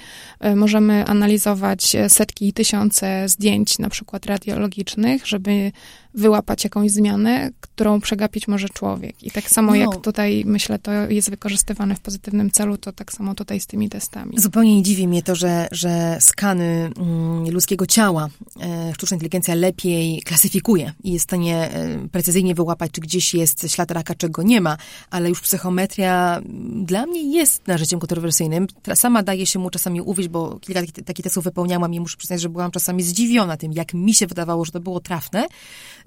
możemy analizować setki i tysiące zdjęć, na przykład radiologicznych, żeby wyłapać jakąś zmianę, którą przegapić może człowiek. I tak samo no. jak tutaj, myślę, to jest wykorzystywane w pozytywnym celu, to tak samo tutaj z tymi testami. Zupełnie nie dziwi mnie to, że, że skany mm, ludzkiego ciała e, sztuczna inteligencja lepiej klasyfikuje i jest w stanie e, precyzyjnie wyłapać, czy gdzieś jest ślad raka, czego nie ma, ale już psychometria mm, dla mnie jest narzędziem kontrowersyjnym. Sama daje się mu czasami uwieść, bo kilka takich, takich testów wypełniałam i muszę przyznać, że byłam czasami zdziwiona tym, jak mi się wydawało, że to było trafne,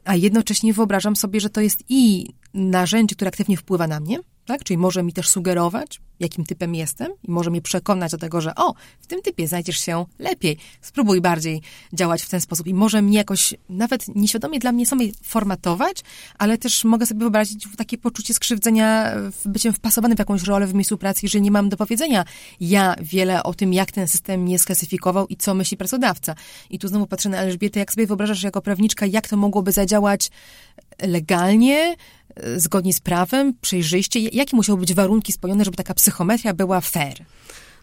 a jednocześnie wyobrażam sobie, że to jest i narzędzie, które aktywnie wpływa na mnie, tak? Czyli może mi też sugerować, jakim typem jestem i może mnie przekonać do tego, że o, w tym typie znajdziesz się lepiej. Spróbuj bardziej działać w ten sposób i może mnie jakoś nawet nieświadomie dla mnie samej formatować, ale też mogę sobie wyobrazić takie poczucie skrzywdzenia byciem wpasowanym w jakąś rolę w miejscu pracy, że nie mam do powiedzenia ja wiele o tym, jak ten system mnie sklasyfikował i co myśli pracodawca. I tu znowu patrzę na Elżbietę, jak sobie wyobrażasz jako prawniczka, jak to mogłoby zadziałać legalnie, zgodnie z prawem, przejrzyście? Jakie musiały być warunki spełnione, żeby taka psychometria była fair?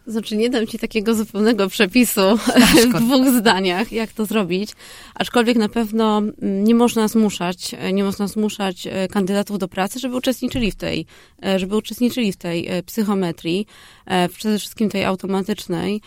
Znaczy, nie dam ci takiego zupełnego przepisu w dwóch zdaniach, jak to zrobić. Aczkolwiek na pewno mm, nie można zmuszać, nie można zmuszać e, kandydatów do pracy, żeby uczestniczyli w tej, e, żeby uczestniczyli w tej e, psychometrii, przede wszystkim tej automatycznej.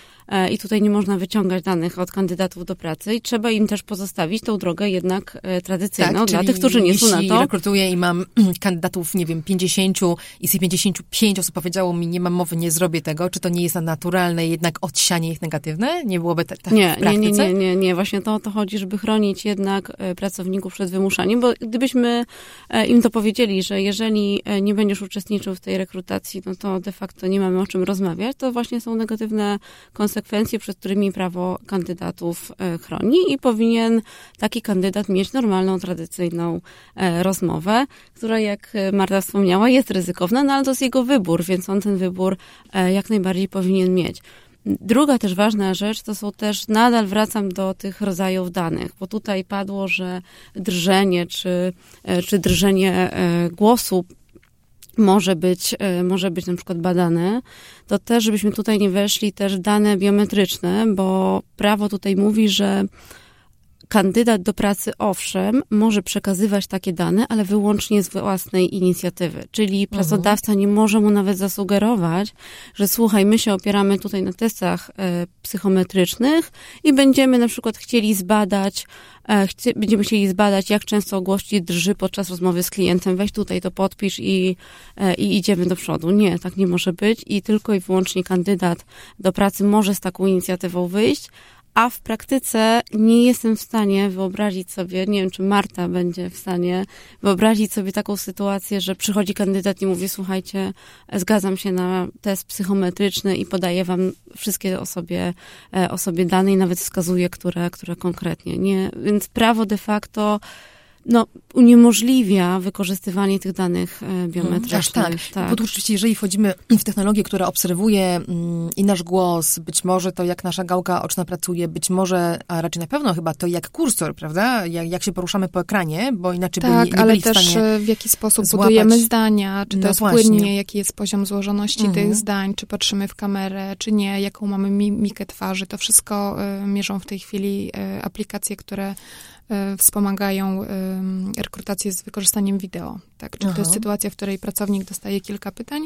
I tutaj nie można wyciągać danych od kandydatów do pracy i trzeba im też pozostawić tą drogę jednak tradycyjną tak, dla tych, którzy nie są na to. rekrutuję i mam kandydatów, nie wiem, 50 i z tych 55 osób powiedziało mi, nie mam mowy, nie zrobię tego, czy to nie jest na naturalne jednak odsianie ich negatywne? Nie byłoby tak ta nie, nie, nie, nie, nie, nie. Właśnie to o to chodzi, żeby chronić jednak e, pracowników przed wymuszaniem, bo gdybyśmy e, im to powiedzieli, że jeżeli e, nie będziesz uczestniczył w tej rekrutacji, no to de facto nie mamy o czym rozmawiać, to właśnie są negatywne konsekwencje, przed którymi prawo kandydatów chroni i powinien taki kandydat mieć normalną, tradycyjną rozmowę, która jak Marta wspomniała jest ryzykowna, no ale to jest jego wybór, więc on ten wybór jak najbardziej powinien mieć. Druga też ważna rzecz to są też, nadal wracam do tych rodzajów danych, bo tutaj padło, że drżenie czy, e, czy drżenie e, głosu może być, e, może być na przykład badane, to też, żebyśmy tutaj nie weszli też dane biometryczne, bo prawo tutaj mówi, że kandydat do pracy, owszem, może przekazywać takie dane, ale wyłącznie z własnej inicjatywy. Czyli mhm. pracodawca nie może mu nawet zasugerować, że słuchaj, my się opieramy tutaj na testach e, psychometrycznych i będziemy na przykład chcieli zbadać, e, chcie, będziemy chcieli zbadać, jak często gości drży podczas rozmowy z klientem. Weź tutaj to podpisz i, e, i idziemy do przodu. Nie, tak nie może być i tylko i wyłącznie kandydat do pracy może z taką inicjatywą wyjść, a w praktyce nie jestem w stanie wyobrazić sobie, nie wiem, czy Marta będzie w stanie wyobrazić sobie taką sytuację, że przychodzi kandydat i mówi, słuchajcie, zgadzam się na test psychometryczny i podaję wam wszystkie o sobie, e, o sobie dane i nawet wskazuję, które, które konkretnie. Nie, więc prawo de facto no, uniemożliwia wykorzystywanie tych danych e, biometrycznych. Aż tak. tak. Bo tu oczywiście, jeżeli wchodzimy w technologię, która obserwuje mm, i nasz głos, być może to, jak nasza gałka oczna pracuje, być może, a raczej na pewno chyba to, jak kursor, prawda? Jak, jak się poruszamy po ekranie, bo inaczej tak, by nie, nie ale byli też w stanie e, w jaki sposób złapać. budujemy zdania, czy to no jest właśnie. płynnie, jaki jest poziom złożoności Mhm. tych zdań, czy patrzymy w kamerę, czy nie, jaką mamy mimikę twarzy. To wszystko y, mierzą w tej chwili y, aplikacje, które wspomagają y, rekrutację z wykorzystaniem wideo. Tak? Czyli to jest Aha. sytuacja, w której pracownik dostaje kilka pytań,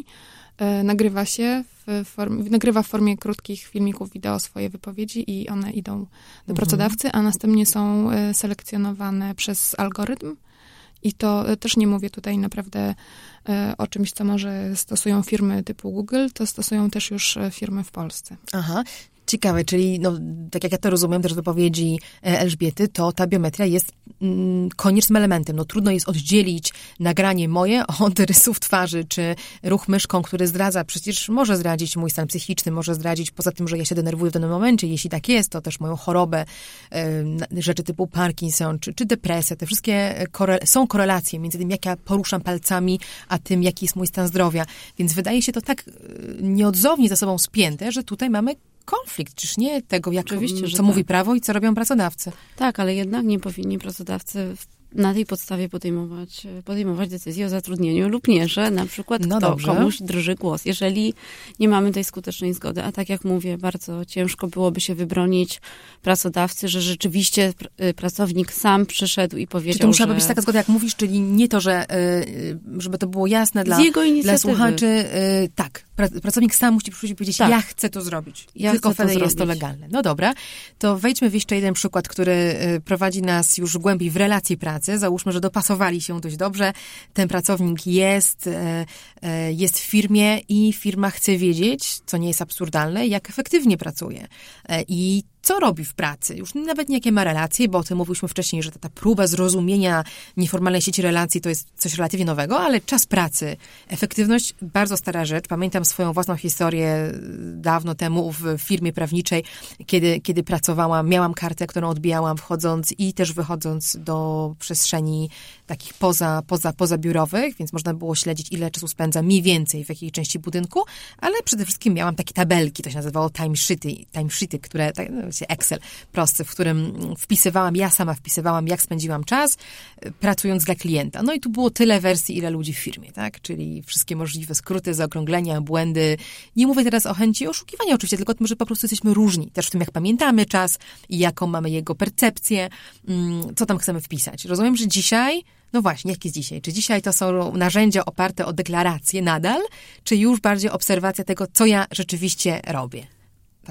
y, nagrywa się, w form, nagrywa w formie krótkich filmików wideo swoje wypowiedzi i one idą do Mhm. pracodawcy, a następnie są selekcjonowane przez algorytm. I to też nie mówię tutaj naprawdę o czymś, co może stosują firmy typu Google, to stosują też już firmy w Polsce. Aha. Ciekawe, czyli no, tak jak ja to rozumiem też z wypowiedzi e, Elżbiety, to ta biometria jest mm, koniecznym elementem. No trudno jest oddzielić nagranie moje od rysów twarzy, czy ruch myszką, który zdradza, przecież może zdradzić mój stan psychiczny, może zdradzić poza tym, że ja się denerwuję w danym momencie, jeśli tak jest, to też moją chorobę, na- rzeczy typu Parkinson, czy, czy depresja, te wszystkie e, kore- są korelacje między tym, jak ja poruszam palcami, a tym, jaki jest mój stan zdrowia. Więc wydaje się to tak e, nieodzownie ze sobą spięte, że tutaj mamy konflikt, czyż nie tego, jak, Oczywiście, co tak. mówi prawo i co robią pracodawcy. Tak, ale jednak nie powinni pracodawcy na tej podstawie podejmować, podejmować decyzji o zatrudnieniu lub nie, że na przykład No kto, dobrze. komuś drży głos, jeżeli nie mamy tej skutecznej zgody. A tak jak mówię, bardzo ciężko byłoby się wybronić pracodawcy, że rzeczywiście pr- y, pracownik sam przyszedł i powiedział, Czy to musiałaby że... być taka zgoda, jak mówisz, czyli nie to, że y, żeby to było jasne dla, dla słuchaczy, y, tak, pra, pracownik sam musi przyjść i powiedzieć, Tak. ja chcę to zrobić. Ja Tylko wtedy jest to legalne. No dobra, to wejdźmy w jeszcze jeden przykład, który y, prowadzi nas już głębiej w relacji pracy. Załóżmy, że dopasowali się dość dobrze. Ten pracownik jest, y, y, jest w firmie i firma chce wiedzieć, co nie jest absurdalne, jak efektywnie pracuje. Y, I co robi w pracy. Już nawet nie jakie ma relacje, bo o tym mówiliśmy wcześniej, że ta, ta próba zrozumienia nieformalnej sieci relacji to jest coś relatywnie nowego, ale czas pracy, efektywność, bardzo stara rzecz. Pamiętam swoją własną historię dawno temu w firmie prawniczej, kiedy, kiedy pracowałam, miałam kartę, którą odbijałam wchodząc i też wychodząc do przestrzeni takich poza, poza, pozabiurowych, więc można było śledzić, ile czasu spędza mniej więcej w jakiej części budynku, ale przede wszystkim miałam takie tabelki, to się nazywało timesheety, timesheety które, tak, no, Excel prosty, w którym wpisywałam, ja sama wpisywałam, jak spędziłam czas, e, pracując dla klienta. No i tu było tyle wersji, ile ludzi w firmie, tak? Czyli wszystkie możliwe skróty, zaokrąglenia, błędy. Nie mówię teraz o chęci oszukiwania oczywiście, tylko o tym, że po prostu jesteśmy różni. Też w tym, jak pamiętamy czas i jaką mamy jego percepcję, mm, co tam chcemy wpisać. Rozumiem, że dzisiaj no właśnie, jak jest dzisiaj? Czy dzisiaj to są narzędzia oparte o deklaracje nadal, czy już bardziej obserwacja tego, co ja rzeczywiście robię?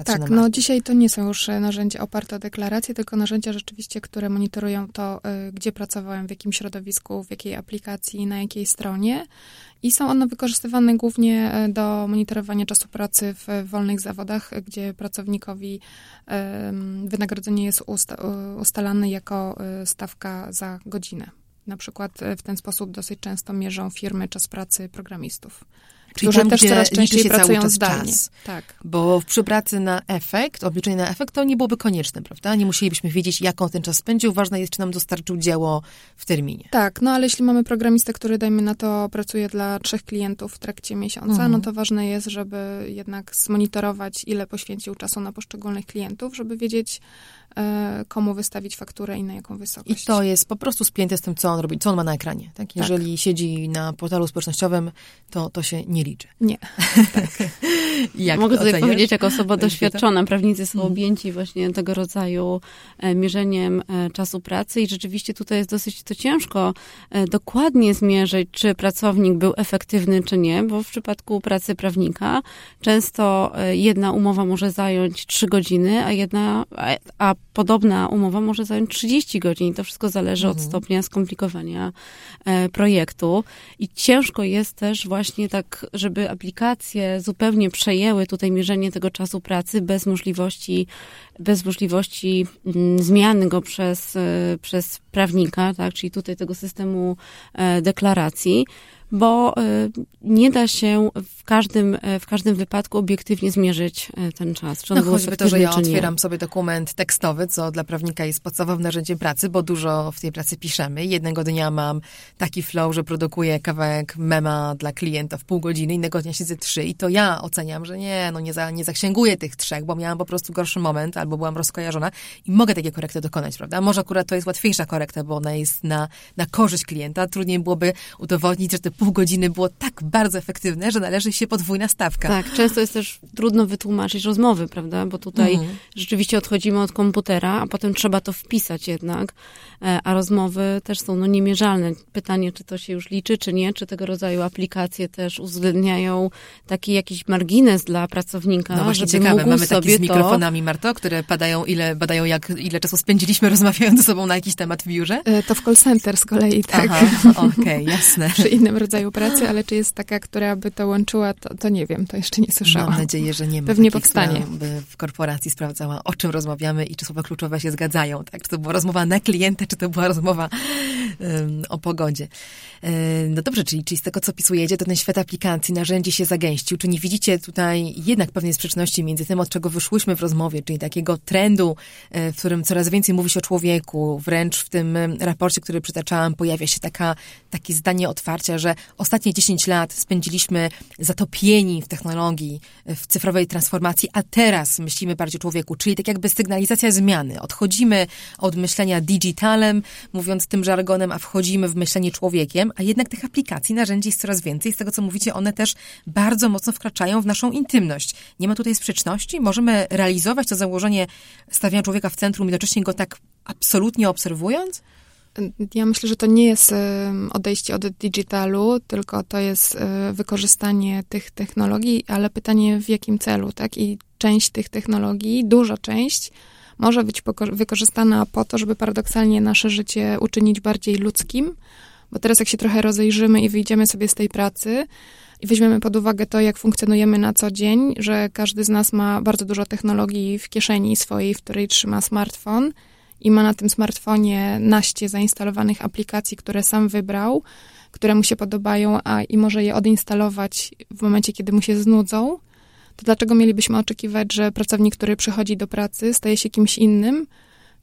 Tak, no dzisiaj to nie są już e, narzędzia oparte o deklaracje, tylko narzędzia rzeczywiście, które monitorują to, y, gdzie pracowałem, w jakim środowisku, w jakiej aplikacji, na jakiej stronie. I są one wykorzystywane głównie e, do monitorowania czasu pracy w e, wolnych zawodach, e, gdzie pracownikowi wynagrodzenie jest usta- ustalane jako e, stawka za godzinę. Na przykład e, w ten sposób dosyć często mierzą firmy czas pracy programistów, Czyli którzy tam, też coraz częściej się cały pracują czas zdalnie. czas. Tak. Bo przy pracy na efekt, obliczenie na efekt, to nie byłoby konieczne, prawda? Nie musielibyśmy wiedzieć, jaką ten czas spędził. Ważne jest, czy nam dostarczył dzieło w terminie. Tak, no ale jeśli mamy programistę, który dajmy na to pracuje dla trzech klientów w trakcie miesiąca, Mhm. no to ważne jest, żeby jednak zmonitorować, ile poświęcił czasu na poszczególnych klientów, żeby wiedzieć, komu wystawić fakturę i na jaką I wysokość. to jest po prostu spięte z tym, co on robi, co on ma na ekranie. Tak? Jeżeli siedzi na portalu społecznościowym, to to się nie liczy. Nie. Jak Mogę tutaj oceniasz? powiedzieć jako osoba doświadczona, prawnicy są Mhm. objęci właśnie tego rodzaju e, mierzeniem e, czasu pracy i rzeczywiście tutaj jest dosyć to ciężko e, dokładnie zmierzyć, czy pracownik był efektywny, czy nie, bo w przypadku pracy prawnika często e, jedna umowa może zająć trzy godziny, a jedna, a podobna umowa może zająć 30 godzin. To wszystko zależy mhm. od stopnia skomplikowania e, projektu. I ciężko jest też właśnie tak, żeby aplikacje zupełnie przejęły tutaj mierzenie tego czasu pracy bez możliwości, bez możliwości mm, zmiany go przez, e, przez prawnika, tak, czyli tutaj tego systemu e, deklaracji bo y, nie da się w każdym, e, w każdym wypadku obiektywnie zmierzyć e, ten czas. Czy on no choćby to, że ja otwieram sobie dokument tekstowy, co dla prawnika jest podstawowym narzędziem pracy, bo dużo w tej pracy piszemy. Jednego dnia mam taki flow, że produkuję kawałek mema dla klienta w pół godziny, innego dnia siedzę trzy i to ja oceniam, że nie, no nie, za, nie zaksięguję tych trzech, bo miałam po prostu gorszy moment albo byłam rozkojarzona i mogę takie korekty dokonać, prawda? Może akurat to jest łatwiejsza korekta, bo ona jest na, na korzyść klienta. Trudniej byłoby udowodnić, że te pół godziny było tak bardzo efektywne, że należy się podwójna stawka. Tak, często jest też trudno wytłumaczyć rozmowy, prawda? Bo tutaj mhm. rzeczywiście odchodzimy od komputera, a potem trzeba to wpisać jednak, a rozmowy też są no, niemierzalne. Pytanie, czy to się już liczy, czy nie, czy tego rodzaju aplikacje też uwzględniają taki jakiś margines dla pracownika, no właśnie żeby ciekawe, mamy takie z mikrofonami, to... Marto, które badają, ile, badają jak, ile czasu spędziliśmy rozmawiając ze sobą na jakiś temat w biurze? E, to w call center z kolei, tak. okej, okay, jasne. Przy innym rodzaju pracy, ale czy jest taka, która by to łączyła, to, to nie wiem, to jeszcze nie słyszałam. Mam nadzieję, że nie ma Pewnie takiej, powstanie. by w korporacji sprawdzała, o czym rozmawiamy i czy słowa kluczowe się zgadzają, tak? Czy to była rozmowa na klienta, czy to była rozmowa o pogodzie. Um, no dobrze, czyli, czyli z tego, co pisujecie, to ten świat aplikacji, narzędzi się zagęścił. Czy nie widzicie tutaj jednak pewnej sprzeczności między tym, od czego wyszłyśmy w rozmowie, czyli takiego trendu, e, w którym coraz więcej mówi się o człowieku, wręcz w tym raporcie, który przytaczałam, pojawia się taka, takie zdanie otwarcia, że ostatnie 10 lat spędziliśmy zatopieni w technologii, w cyfrowej transformacji, a teraz myślimy bardziej o człowieku, czyli tak jakby sygnalizacja zmiany. Odchodzimy od myślenia mówiąc tym żargonem, a wchodzimy w myślenie człowiekiem, a jednak tych aplikacji, narzędzi jest coraz więcej. Z tego, co mówicie, one też bardzo mocno wkraczają w naszą intymność. Nie ma tutaj sprzeczności. Możemy realizować to założenie stawiania człowieka w centrum, jednocześnie go tak absolutnie obserwując? Ja myślę, że to nie jest odejście od digitalu, tylko to jest e, wykorzystanie tych technologii, ale pytanie w jakim celu, tak? I część tych technologii, duża część, może być wykorzystana po to, żeby paradoksalnie nasze życie uczynić bardziej ludzkim, bo teraz jak się trochę rozejrzymy i wyjdziemy sobie z tej pracy i weźmiemy pod uwagę to, jak funkcjonujemy na co dzień, że każdy z nas ma bardzo dużo technologii w kieszeni swojej, w której trzyma smartfon, i ma na tym smartfonie naście zainstalowanych aplikacji, które sam wybrał, które mu się podobają, a i może je odinstalować w momencie, kiedy mu się znudzą, to dlaczego mielibyśmy oczekiwać, że pracownik, który przychodzi do pracy, staje się kimś innym,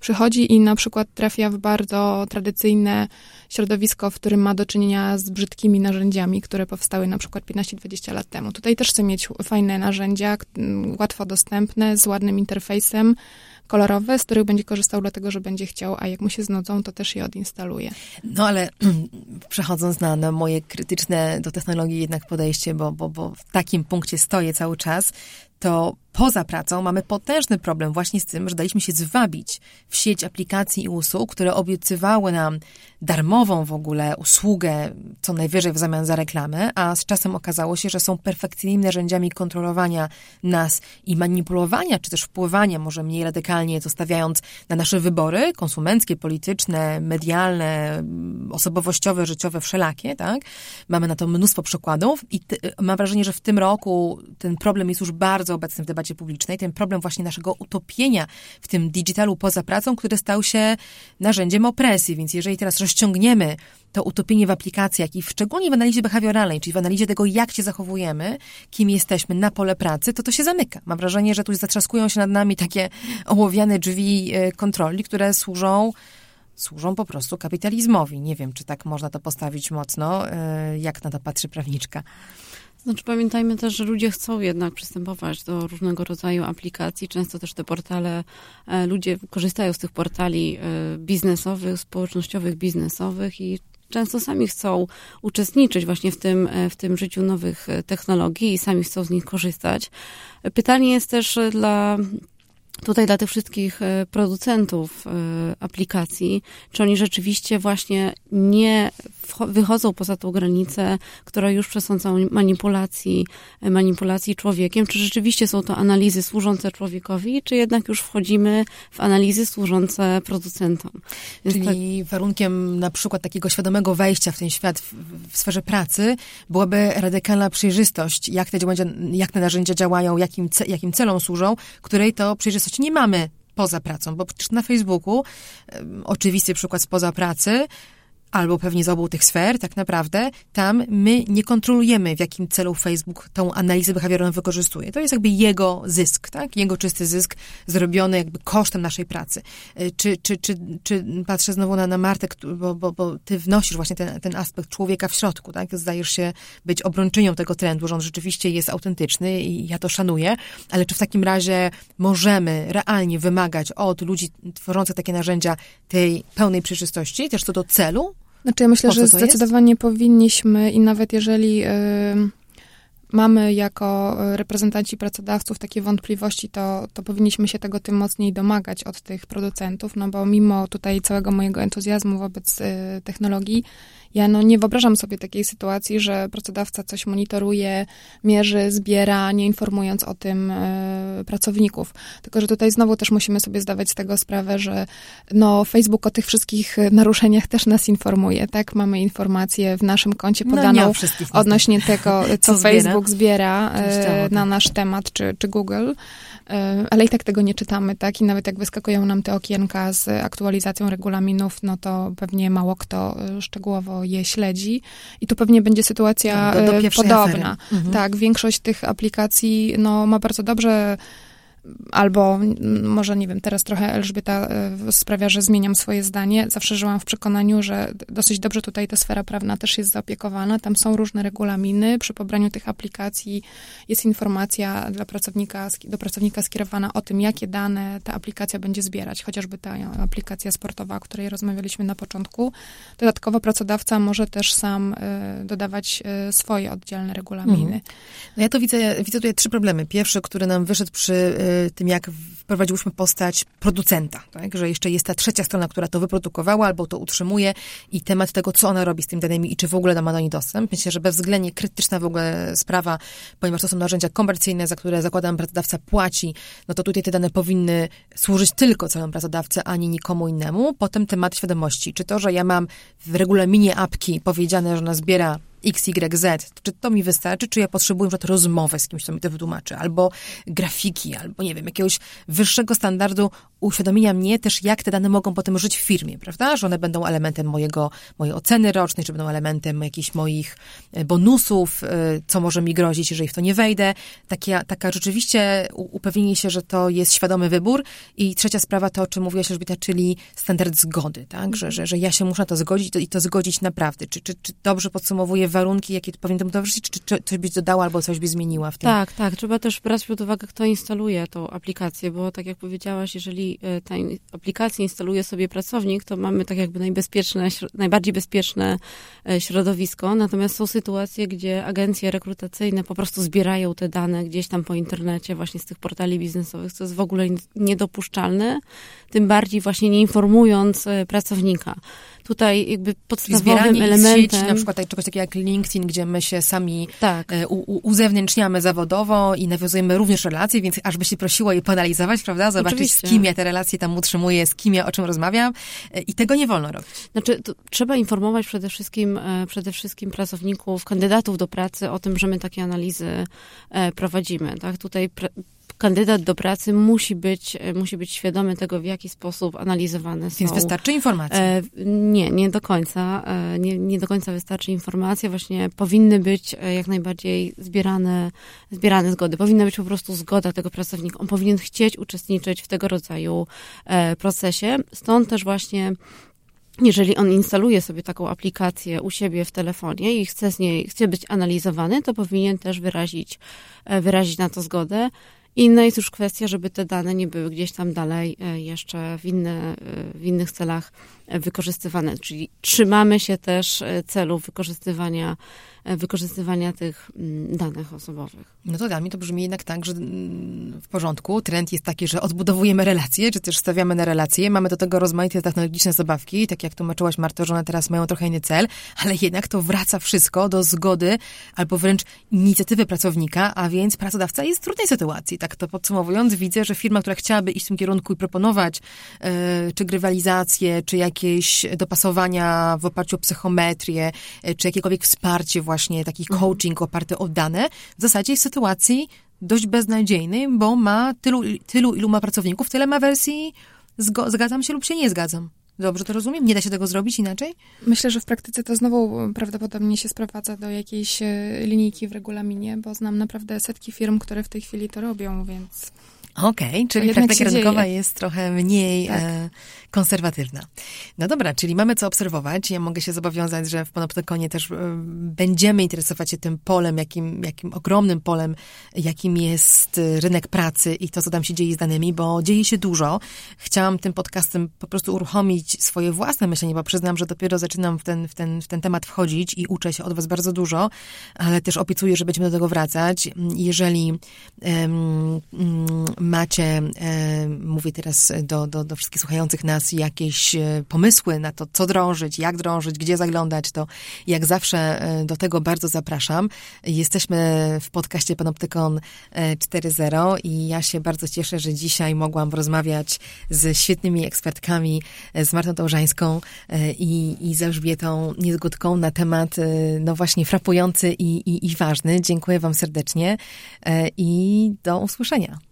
przychodzi i na przykład trafia w bardzo tradycyjne środowisko, w którym ma do czynienia z brzydkimi narzędziami, które powstały na przykład 15-20 lat temu. Tutaj też chcę mieć fajne narzędzia, łatwo dostępne, z ładnym interfejsem, kolorowe, z których będzie korzystał dlatego, że będzie chciał, a jak mu się znudzą, to też je odinstaluje. No ale przechodząc na, na moje krytyczne do technologii jednak podejście, bo, bo, bo w takim punkcie stoję cały czas, to poza pracą mamy potężny problem właśnie z tym, że daliśmy się zwabić w sieć aplikacji i usług, które obiecywały nam darmową w ogóle usługę, co najwyżej w zamian za reklamę, a z czasem okazało się, że są perfekcyjnymi narzędziami kontrolowania nas i manipulowania, czy też wpływania, może mniej radykalnie to stawiając na nasze wybory konsumenckie, polityczne, medialne, osobowościowe, życiowe, wszelakie, tak? Mamy na to mnóstwo przykładów i mam wrażenie, że w tym roku ten problem jest już bardzo obecny w debacie publicznej, ten problem właśnie naszego utopienia w tym digitalu poza pracą, który stał się narzędziem opresji, więc jeżeli teraz rozciągniemy to utopienie w aplikacjach i w, szczególnie w analizie behawioralnej, czyli w analizie tego, jak się zachowujemy, kim jesteśmy na pole pracy, to to się zamyka. Mam wrażenie, że tu zatrzaskują się nad nami takie ołowiane drzwi e, kontroli, które służą służą po prostu kapitalizmowi. Nie wiem, czy tak można to postawić mocno. E, jak na to patrzy prawniczka? Znaczy pamiętajmy też, że ludzie chcą jednak przystępować do różnego rodzaju aplikacji. Często też te portale, e, ludzie korzystają z tych portali e, biznesowych, społecznościowych, biznesowych i często sami chcą uczestniczyć właśnie w tym, e, w tym życiu nowych technologii i sami chcą z nich korzystać. Pytanie jest też dla tutaj dla tych wszystkich e, producentów e, aplikacji, czy oni rzeczywiście właśnie nie wychodzą poza tą granicę, która już przesądza manipulacji, e, manipulacji człowiekiem, czy rzeczywiście są to analizy służące człowiekowi, czy jednak już wchodzimy w analizy służące producentom. Więc Czyli tak... warunkiem na przykład takiego świadomego wejścia w ten świat w, w sferze pracy byłaby radykalna przejrzystość, jak te, jak te narzędzia działają, jakim, jakim celom służą, której to przejrzystość nie mamy poza pracą, bo przecież na Facebooku, oczywisty przykład spoza pracy, albo pewnie z obu tych sfer, tak naprawdę, tam my nie kontrolujemy, w jakim celu Facebook tą analizę behawioralną wykorzystuje. To jest jakby jego zysk, tak? Jego czysty zysk zrobiony jakby kosztem naszej pracy. E, czy, czy, czy, czy patrzę znowu na, na Martę, bo, bo, bo ty wnosisz właśnie ten, ten aspekt człowieka w środku, tak? Zdajesz się być obrończynią tego trendu, że on rzeczywiście jest autentyczny i ja to szanuję, ale czy w takim razie możemy realnie wymagać od ludzi tworzących takie narzędzia tej pełnej przejrzystości, też co do celu, znaczy ja myślę, że zdecydowanie jest? powinniśmy i nawet jeżeli y, mamy jako reprezentanci pracodawców takie wątpliwości, to, to powinniśmy się tego tym mocniej domagać od tych producentów, no bo mimo tutaj całego mojego entuzjazmu wobec y, technologii, ja no, nie wyobrażam sobie takiej sytuacji, że pracodawca coś monitoruje, mierzy, zbiera, nie informując o tym y, pracowników. Tylko, że tutaj znowu też musimy sobie zdawać z tego sprawę, że no, Facebook o tych wszystkich naruszeniach też nas informuje, tak? Mamy informacje w naszym koncie no, podaną no, odnośnie tego, co, co Facebook zbiera y, na nasz temat, czy, czy Google. E, ale i tak tego nie czytamy, tak? I nawet jak wyskakują nam te okienka z aktualizacją regulaminów, no to pewnie mało kto e, szczegółowo je śledzi. I tu pewnie będzie sytuacja do, do e, podobna. Mhm. Tak, większość tych aplikacji, no, ma bardzo dobrze albo może, nie wiem, teraz trochę Elżbieta e, sprawia, że zmieniam swoje zdanie. Zawsze żyłam w przekonaniu, że dosyć dobrze tutaj ta sfera prawna też jest zaopiekowana. Tam są różne regulaminy. Przy pobraniu tych aplikacji jest informacja dla pracownika, do pracownika skierowana o tym, jakie dane ta aplikacja będzie zbierać. Chociażby ta aplikacja sportowa, o której rozmawialiśmy na początku. Dodatkowo pracodawca może też sam e, dodawać e, swoje oddzielne regulaminy. Mhm. No ja to widzę, widzę tutaj trzy problemy. Pierwszy, który nam wyszedł przy tym, jak wprowadziłyśmy postać producenta, tak? że jeszcze jest ta trzecia strona, która to wyprodukowała albo to utrzymuje i temat tego, co ona robi z tymi danymi i czy w ogóle ma do nich dostęp. Myślę, że bezwzględnie krytyczna w ogóle sprawa, ponieważ to są narzędzia komercyjne, za które zakładam pracodawca płaci, no to tutaj te dane powinny służyć tylko celom pracodawcy, ani nikomu innemu. Potem temat świadomości. Czy to, że ja mam w regulaminie apki powiedziane, że ona zbiera XYZ, czy to mi wystarczy, czy ja potrzebuję na rozmowę z kimś, kto mi to wytłumaczy, albo grafiki, albo nie wiem, jakiegoś wyższego standardu uświadomienia mnie też, jak te dane mogą potem żyć w firmie, prawda? Że one będą elementem mojego, mojej oceny rocznej, czy będą elementem jakichś moich e, bonusów, e, co może mi grozić, jeżeli w to nie wejdę. Taka, taka rzeczywiście upewnienie się, że to jest świadomy wybór. I trzecia sprawa to, o czym mówiłaś, Elżbieta, czyli standard zgody, tak? Że, że, że ja się muszę na to zgodzić i to zgodzić naprawdę. Czy, czy, czy dobrze podsumowuję warunki, jakie powinny temu towarzyszyć, czy, czy coś byś dodała albo coś byś zmieniła w tym? Tak, tak. Trzeba też brać pod uwagę, kto instaluje tą aplikację, bo tak jak powiedziałaś, jeżeli e, ta aplikacja instaluje sobie pracownik, to mamy tak jakby najbezpieczne, najbardziej bezpieczne e, środowisko. Natomiast są sytuacje, gdzie agencje rekrutacyjne po prostu zbierają te dane gdzieś tam po internecie, właśnie z tych portali biznesowych, co jest w ogóle niedopuszczalne, tym bardziej właśnie nie informując e, pracownika. Tutaj jakby podstawowym elementem... Sieci, na przykład czegoś takiego jak LinkedIn, gdzie my się sami tak. E, u, u, uzewnętrzniamy zawodowo i nawiązujemy również relacje, więc aż by się prosiło je poanalizować, prawda? Zobaczyć Oczywiście. z kim ja te relacje tam utrzymuję, z kim ja o czym rozmawiam e, i tego nie wolno robić. Znaczy, trzeba informować przede wszystkim, e, przede wszystkim pracowników, kandydatów do pracy o tym, że my takie analizy prowadzimy, tak? Tutaj kandydat do pracy musi być, e, musi być świadomy tego, w jaki sposób analizowane są. Więc wystarczy informacja? E, nie, nie do końca. E, nie, nie do końca wystarczy informacja. Właśnie powinny być e, jak najbardziej zbierane, zbierane zgody. Powinna być po prostu zgoda tego pracownika. On powinien chcieć uczestniczyć w tego rodzaju e, procesie. Stąd też właśnie jeżeli on instaluje sobie taką aplikację u siebie w telefonie i chce z niej, chce być analizowany, to powinien też wyrazić, e, wyrazić na to zgodę. Inna jest już kwestia, żeby te dane nie były gdzieś tam dalej e, jeszcze w, inne, e, w innych celach e, wykorzystywane. Czyli trzymamy się też celu wykorzystywania wykorzystywania tych mm, danych osobowych. No to dla mnie to brzmi jednak tak, że mm, w porządku. Trend jest taki, że odbudowujemy relacje, czy też stawiamy na relacje. Mamy do tego rozmaite technologiczne zabawki, tak jak tłumaczyłaś Marto, że one teraz mają trochę inny cel, ale jednak to wraca wszystko do zgody albo wręcz inicjatywy pracownika, a więc pracodawca jest w trudnej sytuacji. Tak to podsumowując, widzę, że firma, która chciałaby iść w tym kierunku i proponować yy, czy grywalizację, czy jakieś dopasowania w oparciu o psychometrię, yy, czy jakiekolwiek wsparcie właśnie, taki mhm. coaching oparty o dane, w zasadzie jest sytuacji dość beznadziejnej, bo ma tylu, tylu ilu ma pracowników, tyle ma wersji zgadzam się lub się nie zgadzam. Dobrze to rozumiem? Nie da się tego zrobić inaczej? Myślę, że w praktyce to znowu prawdopodobnie się sprowadza do jakiejś e, linijki w regulaminie, bo znam naprawdę setki firm, które w tej chwili to robią, więc... Okej, okay, czyli praktyka rynkowa jest trochę mniej tak. e, konserwatywna. No dobra, czyli mamy co obserwować. Ja mogę się zobowiązać, że w Panoptykonie też e, będziemy interesować się tym polem, jakim, jakim ogromnym polem, jakim jest e, rynek pracy i to, co tam się dzieje z danymi, bo dzieje się dużo. Chciałam tym podcastem po prostu uruchomić swoje własne myślenie, bo przyznam, że dopiero zaczynam w ten, w ten, w ten temat wchodzić i uczę się od was bardzo dużo, ale też obiecuję, że będziemy do tego wracać. Jeżeli um, macie, mówię teraz do, do, do wszystkich słuchających nas, jakieś e, pomysły na to, co drążyć, jak drążyć, gdzie zaglądać, to jak zawsze e, do tego bardzo zapraszam. Jesteśmy w podcaście Panoptykon 4.0 i ja się bardzo cieszę, że dzisiaj mogłam rozmawiać z świetnymi ekspertkami, e, z Martą Tołżańską i, i z Elżbietą Niezgódką na temat, no właśnie, frapujący i, i, i ważny. Dziękuję Wam serdecznie i do usłyszenia.